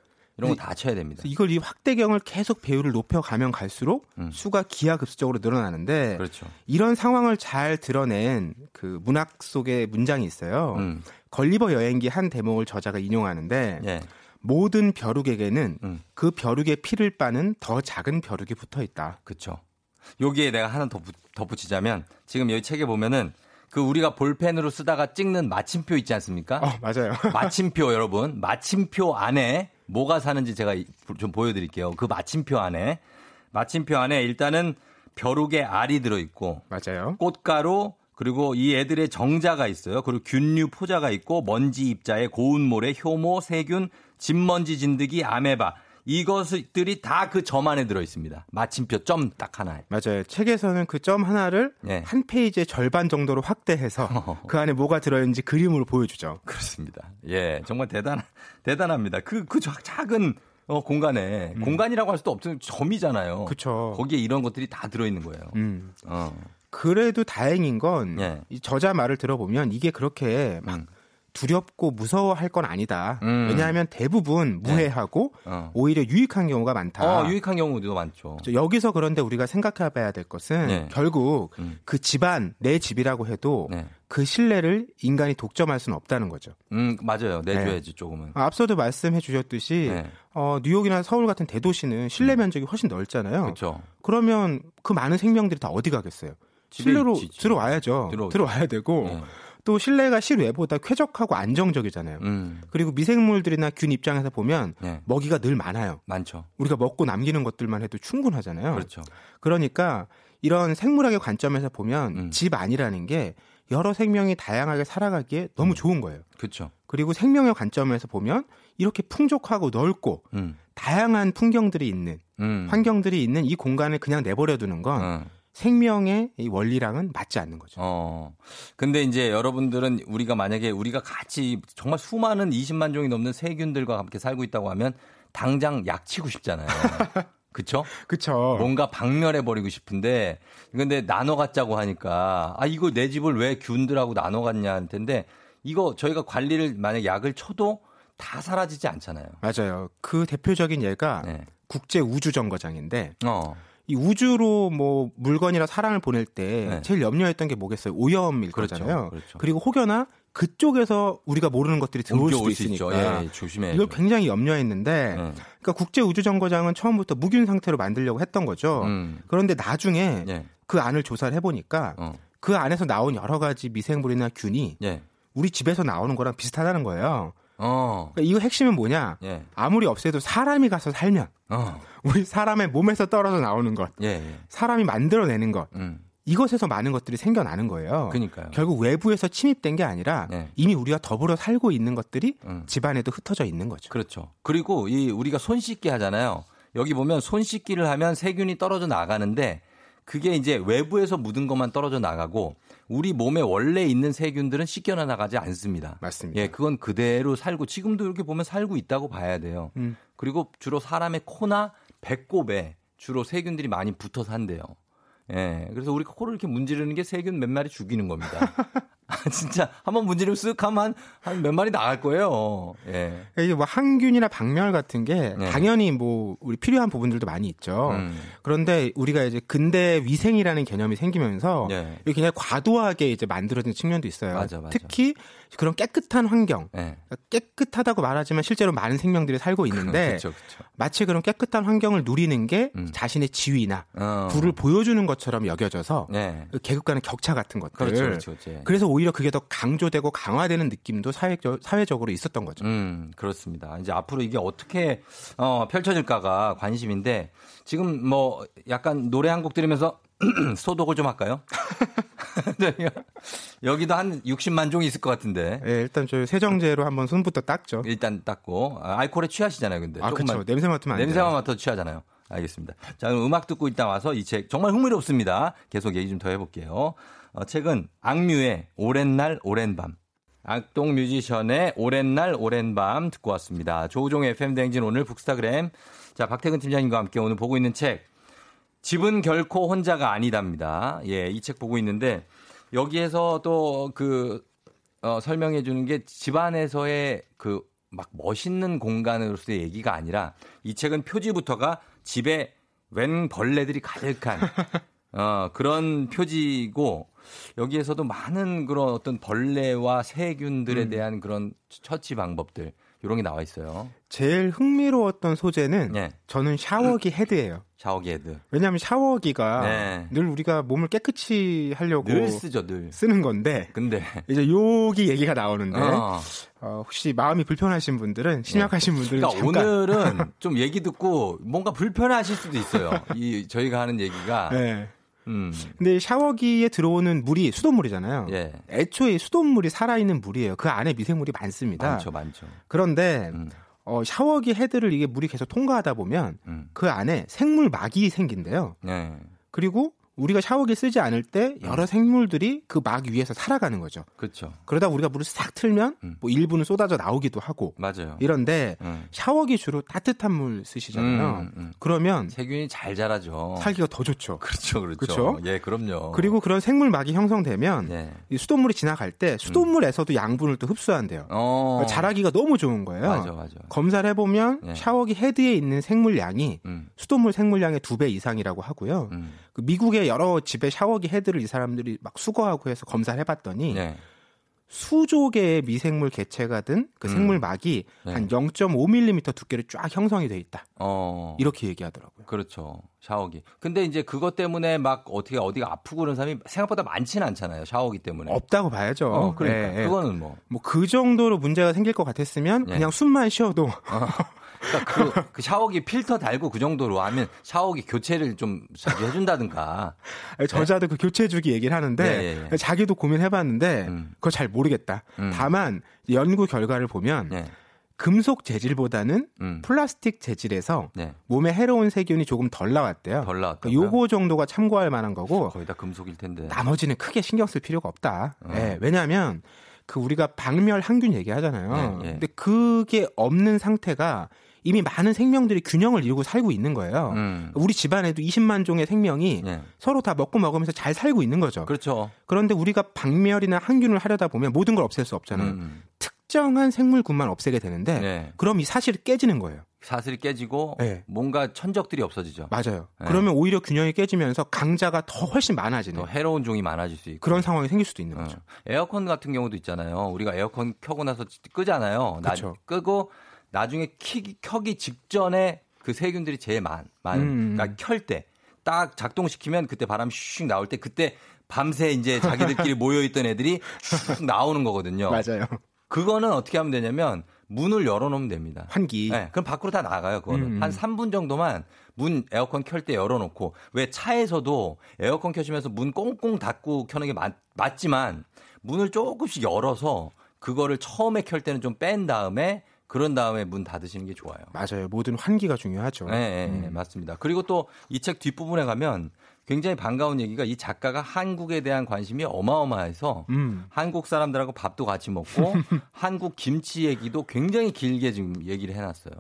이런 거 다 쳐야 됩니다. 이걸 이 확대경을 계속 배율을 높여가면 갈수록 수가 기하급수적으로 늘어나는데 음. 그렇죠. 이런 상황을 잘 드러낸 그 문학 속의 문장이 있어요. 음. 걸리버 여행기 한 대목을 저자가 인용하는데 예. 모든 벼룩에게는 음. 그 벼룩의 피를 빠는 더 작은 벼룩이 붙어 있다. 그렇죠. 여기에 내가 하나 더 부- 덧붙이자면 지금 여기 책에 보면은 그 우리가 볼펜으로 쓰다가 찍는 마침표 있지 않습니까? 어, 맞아요. 마침표 여러분, 마침표 안에 뭐가 사는지 제가 이- 좀 보여드릴게요. 그 마침표 안에 마침표 안에 일단은 벼룩의 알이 들어있고 맞아요. 꽃가루 그리고 이 애들의 정자가 있어요. 그리고 균류 포자가 있고 먼지 입자에 고운 모래, 효모, 세균, 진먼지 진드기, 아메바 이것들이 다 그 점 안에 들어 있습니다. 마침표 점 딱 하나에. 맞아요. 책에서는 그 점 하나를 예. 한 페이지의 절반 정도로 확대해서 그 안에 뭐가 들어있는지 그림으로 보여주죠. 그렇습니다. 예, 정말 대단 대단합니다. 그그 작은 어, 공간에 공간이라고 할 수도 없는 점이잖아요. 음. 그쵸. 거기에 이런 것들이 다 들어 있는 거예요. 음. 어. 그래도 다행인 건 예. 이 저자 말을 들어보면 이게 그렇게 막 두렵고 무서워할 건 아니다. 음. 왜냐하면 대부분 무해하고 어. 오히려 유익한 경우가 많다. 어, 유익한 경우도 많죠. 저 여기서 그런데 우리가 생각해봐야 될 것은 네. 결국 음. 그 집안 내 집이라고 해도 네. 그 신뢰를 인간이 독점할 수는 없다는 거죠. 음, 맞아요. 내줘야지 조금은. 아, 앞서도 말씀해 주셨듯이 네. 어, 뉴욕이나 서울 같은 대도시는 실내 면적이 훨씬 넓잖아요. 그렇죠. 그러면 그 많은 생명들이 다 어디 가겠어요? 실내로 있지. 들어와야죠. 들어오죠. 들어와야 되고 네. 또 실내가 실외보다 쾌적하고 안정적이잖아요. 음, 그리고 미생물들이나 균 입장에서 보면 네. 먹이가 늘 많아요. 많죠. 우리가 먹고 남기는 것들만 해도 충분하잖아요. 그렇죠. 그러니까 이런 생물학의 관점에서 보면 음. 집 안이라는 게 여러 생명이 다양하게 살아가기에 음. 너무 좋은 거예요. 그렇죠. 그리고 생명의 관점에서 보면 이렇게 풍족하고 넓고 음, 다양한 풍경들이 있는 음. 환경들이 있는 이 공간을 그냥 내버려 두는 건 어. 생명의 이 원리랑은 맞지 않는 거죠. 어. 근데 이제 여러분들은 우리가 만약에 우리가 같이 정말 수많은 20만 종이 넘는 세균들과 함께 살고 있다고 하면 당장 약치고 싶잖아요. 그쵸? 그쵸. 뭔가 박멸해 버리고 싶은데 근데 나눠 갖자고 하니까 아 이거 내 집을 왜 균들하고 나눠 갖냐 할 텐데 이거 저희가 관리를 만약 약을 쳐도 다 사라지지 않잖아요. 맞아요. 그 대표적인 예가 네. 국제 우주 정거장인데 어. 이 우주로 뭐 물건이나 사람을 보낼 때 네. 제일 염려했던 게 뭐겠어요? 오염일 그렇죠. 거잖아요. 그렇죠. 리고 혹여나 그쪽에서 우리가 모르는 것들이 들어올 수도. 있으니까 예, 조심해야죠. 이걸 굉장히 염려했는데 네. 그러니까 국제 우주 정거장은 처음부터 무균 상태로 만들려고 했던 거죠. 음. 그런데 나중에 예. 그 안을 조사를 해보니까 어. 그 안에서 나온 여러 가지 미생물이나 균이 예. 우리 집에서 나오는 거랑 비슷하다는 거예요. 어. 그러니까 이거 핵심은 뭐냐? 예. 아무리 없애도 사람이 가서 살면 어. 우리 사람의 몸에서 떨어져 나오는 것, 예, 예. 사람이 만들어내는 것, 음. 이것에서 많은 것들이 생겨나는 거예요. 그러니까요. 결국 외부에서 침입된 게 아니라 네. 이미 우리가 더불어 살고 있는 것들이 음. 집안에도 흩어져 있는 거죠. 그렇죠. 그리고 이 우리가 손 씻기 하잖아요. 여기 보면 손 씻기를 하면 세균이 떨어져 나가는데 그게 이제 외부에서 묻은 것만 떨어져 나가고 우리 몸에 원래 있는 세균들은 씻겨나 나가지 않습니다. 맞습니다. 예, 그건 그대로 살고 지금도 이렇게 보면 살고 있다고 봐야 돼요. 음. 그리고 주로 사람의 코나 배꼽에 주로 세균들이 많이 붙어 산대요. 예, 그래서 우리 코를 이렇게 문지르는 게 세균 몇 마리 죽이는 겁니다. 아, 진짜 한번 문지르면 쓱 하면 한 몇 마리 나갈 거예요. 예. 그러니까 이게 뭐 항균이나 박멸 같은 게 네. 당연히 뭐 우리 필요한 부분들도 많이 있죠. 음. 그런데 우리가 이제 근대 위생이라는 개념이 생기면서 예. 이게 그냥 과도하게 이제 만들어진 측면도 있어요. 맞아, 맞아. 특히 그런 깨끗한 환경, 예. 깨끗하다고 말하지만 실제로 많은 생명들이 살고 있는데 그렇죠, 그렇죠. 마치 그런 깨끗한 환경을 누리는 게 음. 자신의 지위나 어. 부를 보여주는 것처럼 여겨져서 네. 그 계급 간의 격차 같은 것들. 그렇죠, 그렇죠, 그렇죠. 그래서 오히려 그게 더 강조되고 강화되는 느낌도 사회적, 사회적으로 있었던 거죠. 음, 그렇습니다. 이제 앞으로 이게 어떻게 어, 펼쳐질까가 관심인데 지금 뭐 약간 노래 한 곡 들으면서 소독을 좀 할까요? 저희가 여기도 한 60만 종이 있을 것 같은데. 예, 일단 저 세정제로 한번 손부터 닦죠. 일단 닦고 아, 알코올에 취하시잖아요, 근데. 아. 그렇죠. 냄새 맡으면 안 돼요. 냄새만 맡아도 취하잖아요. 알겠습니다. 자, 그럼 음악 듣고 있다 와서 이 책 정말 흥미롭습니다. 계속 얘기 좀 더 해볼게요. 어, 책은 악뮤의 오랜 날 오랜 밤. 악동 뮤지션의 오랜 날 오랜 밤 듣고 왔습니다. 조우종의 FM 대행진 오늘 북스타그램. 자, 박태근 팀장님과 함께 오늘 보고 있는 책. 집은 결코 혼자가 아니답니다. 예, 이 책 보고 있는데 여기에서 또그 어, 설명해 주는 게 집안에서의 그 막 멋있는 공간으로서의 얘기가 아니라 이 책은 표지부터가 집에 웬 벌레들이 가득한 어, 그런 표지고 여기에서도 많은 그런 어떤 벌레와 세균들에 음. 대한 그런 처치 방법들 이런 게 나와 있어요. 제일 흥미로웠던 소재는 네. 저는 샤워기 헤드예요. 샤워기 헤드. 왜냐하면 샤워기가 네. 늘 우리가 몸을 깨끗이 하려고 늘 쓰죠, 늘. 쓰는 건데 근데 이제 여기 얘기가 나오는데 어. 어, 혹시 마음이 불편하신 분들은 심약하신 분들은 그러니까 잠깐 오늘은 좀 얘기 듣고 뭔가 불편하실 수도 있어요. 이 저희가 하는 얘기가. 네. 음. 근데 샤워기에 들어오는 물이 수돗물이잖아요. 예. 애초에 수돗물이 살아있는 물이에요. 그 안에 미생물이 많습니다. 많죠, 많죠. 그런데 음. 어, 샤워기 헤드를 이게 물이 계속 통과하다 보면 음. 그 안에 생물 막이 생긴대요. 네. 그리고 우리가 샤워기 쓰지 않을 때 여러 생물들이 그 막 위에서 살아가는 거죠. 그렇죠. 그러다 우리가 물을 싹 틀면 음. 뭐 일부는 쏟아져 나오기도 하고 맞아요. 이런데 음. 샤워기 주로 따뜻한 물 쓰시잖아요. 음, 음. 그러면 세균이 잘 자라죠. 살기가 더 좋죠. 그렇죠, 그렇죠. 그렇죠? 예, 그럼요. 그리고 그런 생물막이 형성되면 네. 이 수돗물이 지나갈 때 수돗물에서도 양분을 또 흡수한대요. 어. 자라기가 너무 좋은 거예요. 맞아, 맞아. 검사를 해보면 네. 샤워기 헤드에 있는 생물량이 음. 수돗물 생물량의 두 배 이상이라고 하고요. 음. 그 미국의 여러 집에 샤워기 헤드를 이 사람들이 막 수거하고 해서 검사를 해봤더니 네. 수조 개의 미생물 개체가 든그 음. 생물막이 네. 한 0.5mm 두께로 쫙 형성이 돼 있다. 어. 이렇게 얘기하더라고요. 그렇죠. 샤워기. 근데 이제 그것 때문에 막 어떻게 어디가 아프고 그런 사람이 생각보다 많지는 않잖아요. 샤워기 때문에. 없다고 봐야죠. 어, 그러니까. 예, 예. 그거는 뭐. 뭐 그 정도로 문제가 생길 것 같았으면 예. 그냥 숨만 쉬어도 그러니까 그, 그 샤워기 필터 달고 그 정도로 하면 샤워기 교체를 좀 자주 해준다든가. 저자도 그 교체주기 얘기를 하는데 네, 예, 예. 자기도 고민해봤는데 음. 그거 잘 모르겠다. 음. 다만 연구 결과를 보면 네. 금속 재질보다는 음. 플라스틱 재질에서 네. 몸에 해로운 세균이 조금 덜 나왔대요. 덜 나왔다. 그러니까 요거 정도가 참고할 만한 거고 거의 다 금속일 텐데. 나머지는 크게 신경 쓸 필요가 없다. 어. 예, 왜냐하면 그 우리가 박멸 항균 얘기하잖아요. 네, 예. 근데 그게 없는 상태가 이미 많은 생명들이 균형을 이루고 살고 있는 거예요. 음. 우리 집안에도 20만 종의 생명이 네. 서로 다 먹고 먹으면서 잘 살고 있는 거죠. 그렇죠. 그런데 우리가 박멸이나 항균을 하려다 보면 모든 걸 없앨 수 없잖아요. 음. 특정한 생물군만 없애게 되는데 네. 그럼 이 사실이 깨지는 거예요. 사슬이 깨지고 네. 뭔가 천적들이 없어지죠. 맞아요. 네. 그러면 오히려 균형이 깨지면서 강자가 더 훨씬 많아지는 더 해로운 종이 많아질 수 있고. 그런 상황이 생길 수도 있는 어. 거죠. 에어컨 같은 경우도 있잖아요. 우리가 에어컨 켜고 나서 끄잖아요. 나, 그쵸. 끄고 나중에 키, 켜기 직전에 그 세균들이 제일 많, 많은. 음. 그러니까 켤 때 딱 작동시키면 그때 바람이 슉 나올 때 그때 밤새 이제 자기들끼리 모여있던 애들이 슉 나오는 거거든요. 맞아요. 그거는 어떻게 하면 되냐면 문을 열어놓으면 됩니다. 환기. 네, 그럼 밖으로 다 나가요. 그거는 음. 한 3분 정도만 문 에어컨 켤 때 열어놓고 왜 차에서도 에어컨 켜시면서 문 꽁꽁 닫고 켜는 게 맞, 맞지만 문을 조금씩 열어서 그거를 처음에 켤 때는 좀 뺀 다음에 그런 다음에 문 닫으시는 게 좋아요. 맞아요. 모든 환기가 중요하죠. 네, 네, 네, 음. 맞습니다. 그리고 또 이 책 뒷부분에 가면 굉장히 반가운 얘기가 이 작가가 한국에 대한 관심이 어마어마해서 음. 한국 사람들하고 밥도 같이 먹고 한국 김치 얘기도 굉장히 길게 지금 얘기를 해놨어요.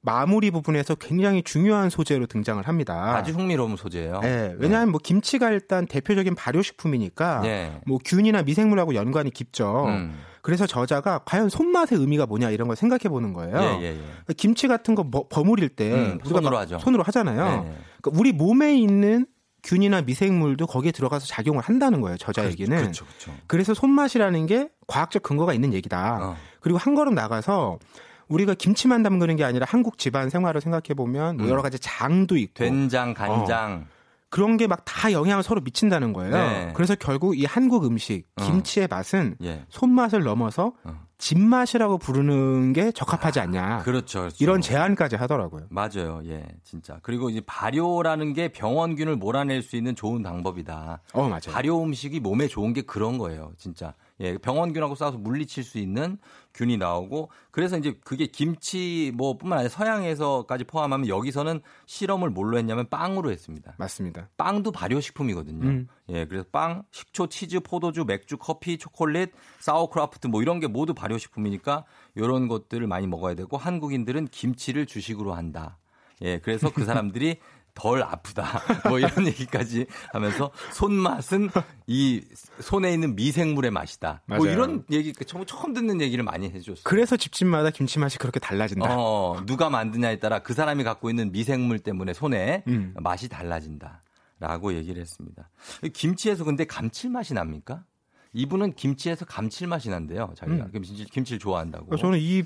마무리 부분에서 굉장히 중요한 소재로 등장을 합니다. 아주 흥미로운 소재예요. 네, 왜냐하면 뭐 김치가 일단 대표적인 발효식품이니까 네. 뭐 균이나 미생물하고 연관이 깊죠. 음. 그래서 저자가 과연 손맛의 의미가 뭐냐 이런 걸 생각해 보는 거예요. 예, 예, 예. 그러니까 김치 같은 거 버- 버무릴 때 음, 손으로 막 하죠. 손으로 하잖아요. 네. 그러니까 우리 몸에 있는 균이나 미생물도 거기에 들어가서 작용을 한다는 거예요. 저자 얘기는. 그렇죠, 그렇죠. 그래서 손맛이라는 게 과학적 근거가 있는 얘기다. 어. 그리고 한 걸음 나가서 우리가 김치만 담그는 게 아니라 한국 집안 생활을 생각해 보면 뭐 음. 여러 가지 장도 있고 된장, 간장. 그런 게 막 다 영향을 서로 미친다는 거예요. 네. 그래서 결국 이 한국 음식 어. 김치의 맛은 예. 손맛을 넘어서 어. 집맛이라고 부르는 게 적합하지 않냐. 그렇죠, 그렇죠. 이런 제안까지 하더라고요. 맞아요. 예, 진짜. 그리고 이제 발효라는 게 병원균을 몰아낼 수 있는 좋은 방법이다. 어, 맞아요. 발효 음식이 몸에 좋은 게 그런 거예요, 진짜. 예, 병원균하고 싸워서 물리칠 수 있는 균이 나오고 그래서 이제 그게 김치 뭐뿐만 아니라 서양에서까지 포함하면 여기서는 실험을 뭘로 했냐면 빵으로 했습니다. 맞습니다. 빵도 발효식품이거든요. 음. 예, 그래서 빵, 식초, 치즈, 포도주, 맥주, 커피, 초콜릿, 사워크라프트 뭐 이런 게 모두 발효식품이니까 이런 것들을 많이 먹어야 되고 한국인들은 김치를 주식으로 한다. 예, 그래서 그 사람들이 덜 아프다. 뭐 이런 얘기까지 하면서 손맛은 이 손에 있는 미생물의 맛이다. 뭐 맞아요. 이런 얘기 처음 처음 듣는 얘기를 많이 해줬어요. 그래서 집집마다 김치 맛이 그렇게 달라진다. 어, 누가 만드냐에 따라 그 사람이 갖고 있는 미생물 때문에 손에 음. 맛이 달라진다. 라고 얘기를 했습니다. 김치에서 근데 감칠맛이 납니까? 이분은 김치에서 감칠맛이 난대요. 자기가 음. 김치, 김치를 좋아한다고. 저는 이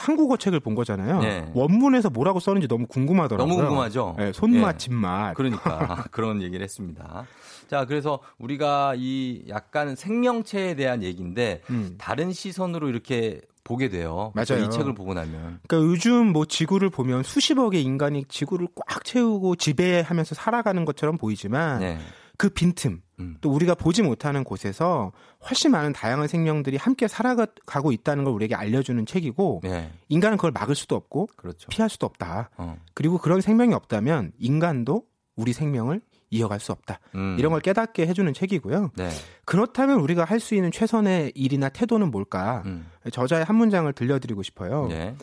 한국어 책을 본 거잖아요. 네. 원문에서 뭐라고 썼는지 너무 궁금하더라고요. 너무 궁금하죠? 네, 손맛, 예. 집맛. 그러니까 그런 얘기를 했습니다. 자, 그래서 우리가 이 약간 생명체에 대한 얘기인데 음. 다른 시선으로 이렇게 보게 돼요. 맞아요. 이 책을 보고 나면. 그러니까 요즘 뭐 지구를 보면 수십억의 인간이 지구를 꽉 채우고 지배하면서 살아가는 것처럼 보이지만 네. 그 빈틈 음. 또 우리가 보지 못하는 곳에서 훨씬 많은 다양한 생명들이 함께 살아가고 있다는 걸 우리에게 알려주는 책이고 네. 인간은 그걸 막을 수도 없고 그렇죠. 피할 수도 없다. 어. 그리고 그런 생명이 없다면 인간도 우리 생명을 이어갈 수 없다. 음. 이런 걸 깨닫게 해주는 책이고요. 네. 그렇다면 우리가 할 수 있는 최선의 일이나 태도는 뭘까? 음. 저자의 한 문장을 들려드리고 싶어요. 네.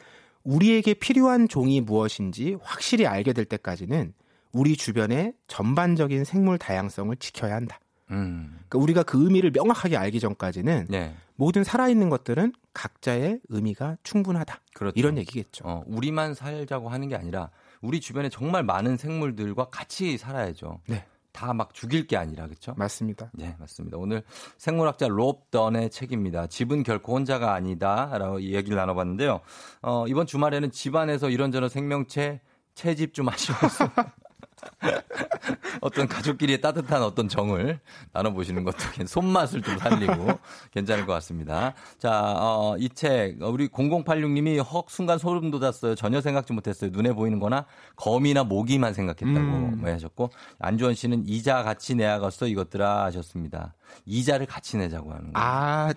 우리에게 필요한 종이 무엇인지 확실히 알게 될 때까지는 우리 주변의 전반적인 생물 다양성을 지켜야 한다. 음. 그러니까 우리가 그 의미를 명확하게 알기 전까지는 네. 모든 살아있는 것들은 각자의 의미가 충분하다. 그렇죠. 이런 얘기겠죠. 어, 우리만 살자고 하는 게 아니라 우리 주변에 정말 많은 생물들과 같이 살아야죠. 네. 다 막 죽일 게 아니라 그렇죠? 맞습니다. 네, 맞습니다. 오늘 생물학자 롭 던의 책입니다. 집은 결코 혼자가 아니다라고 얘기를 나눠봤는데요. 어, 이번 주말에는 집안에서 이런저런 생명체 채집 좀 하시면서 어떤 가족끼리의 따뜻한 어떤 정을 나눠보시는 것도 괜- 손맛을 좀 살리고 괜찮을 것 같습니다. 자, 어, 이 책, 우리 0086님이 헉, 순간 소름 돋았어요. 전혀 생각지 못했어요. 눈에 보이는 거나 거미나 모기만 생각했다고 음. 뭐 하셨고, 안주원 씨는 이자 같이 내야겠어 이것들아 하셨습니다. 이자를 같이 내자고 하는 거예요. 아,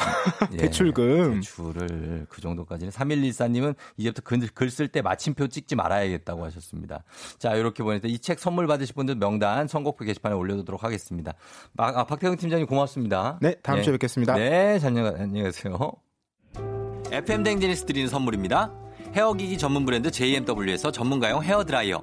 예, 대출금. 대출을 그 정도까지는 3114님은 이제부터 글 쓸 때 마침표 찍지 말아야겠다고 하셨습니다. 자, 이렇게 보내서 이 책 선물 받으실 분들 명단 선곡표 게시판에 올려두도록 하겠습니다. 막, 아, 박태경 팀장님 고맙습니다. 네, 다음 주에 뵙겠습니다. 네, 잘 안녕히 가세요. FM 대행진에서 드리는 선물입니다. 헤어기기 전문 브랜드 JMW에서 전문가용 헤어드라이어.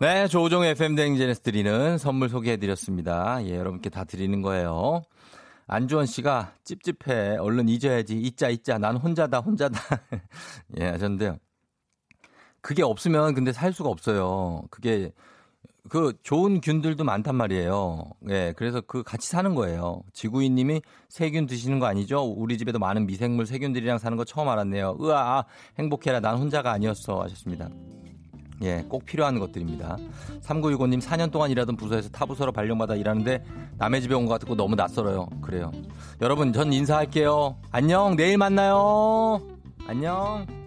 네, 조우종 FM 대행진에서 드리는 선물 소개해드렸습니다. 예, 여러분께 다 드리는 거예요. 안주원 씨가 찝찝해. 얼른 잊어야지. 잊자, 잊자. 난 혼자다, 혼자다. 예, 하셨는데요. 그게 없으면 근데 살 수가 없어요. 그게 그 좋은 균들도 많단 말이에요. 예, 그래서 그 같이 사는 거예요. 지구인님이 세균 드시는 거 아니죠? 우리 집에도 많은 미생물 세균들이랑 사는 거 처음 알았네요. 으아, 행복해라. 난 혼자가 아니었어. 하셨습니다. 예, 꼭 필요한 것들입니다. 3965님 4년 동안 일하던 부서에서 타부서로 발령받아 일하는데 남의 집에 온 것 같고 너무 낯설어요. 그래요. 여러분, 전 인사할게요. 안녕, 내일 만나요. 안녕.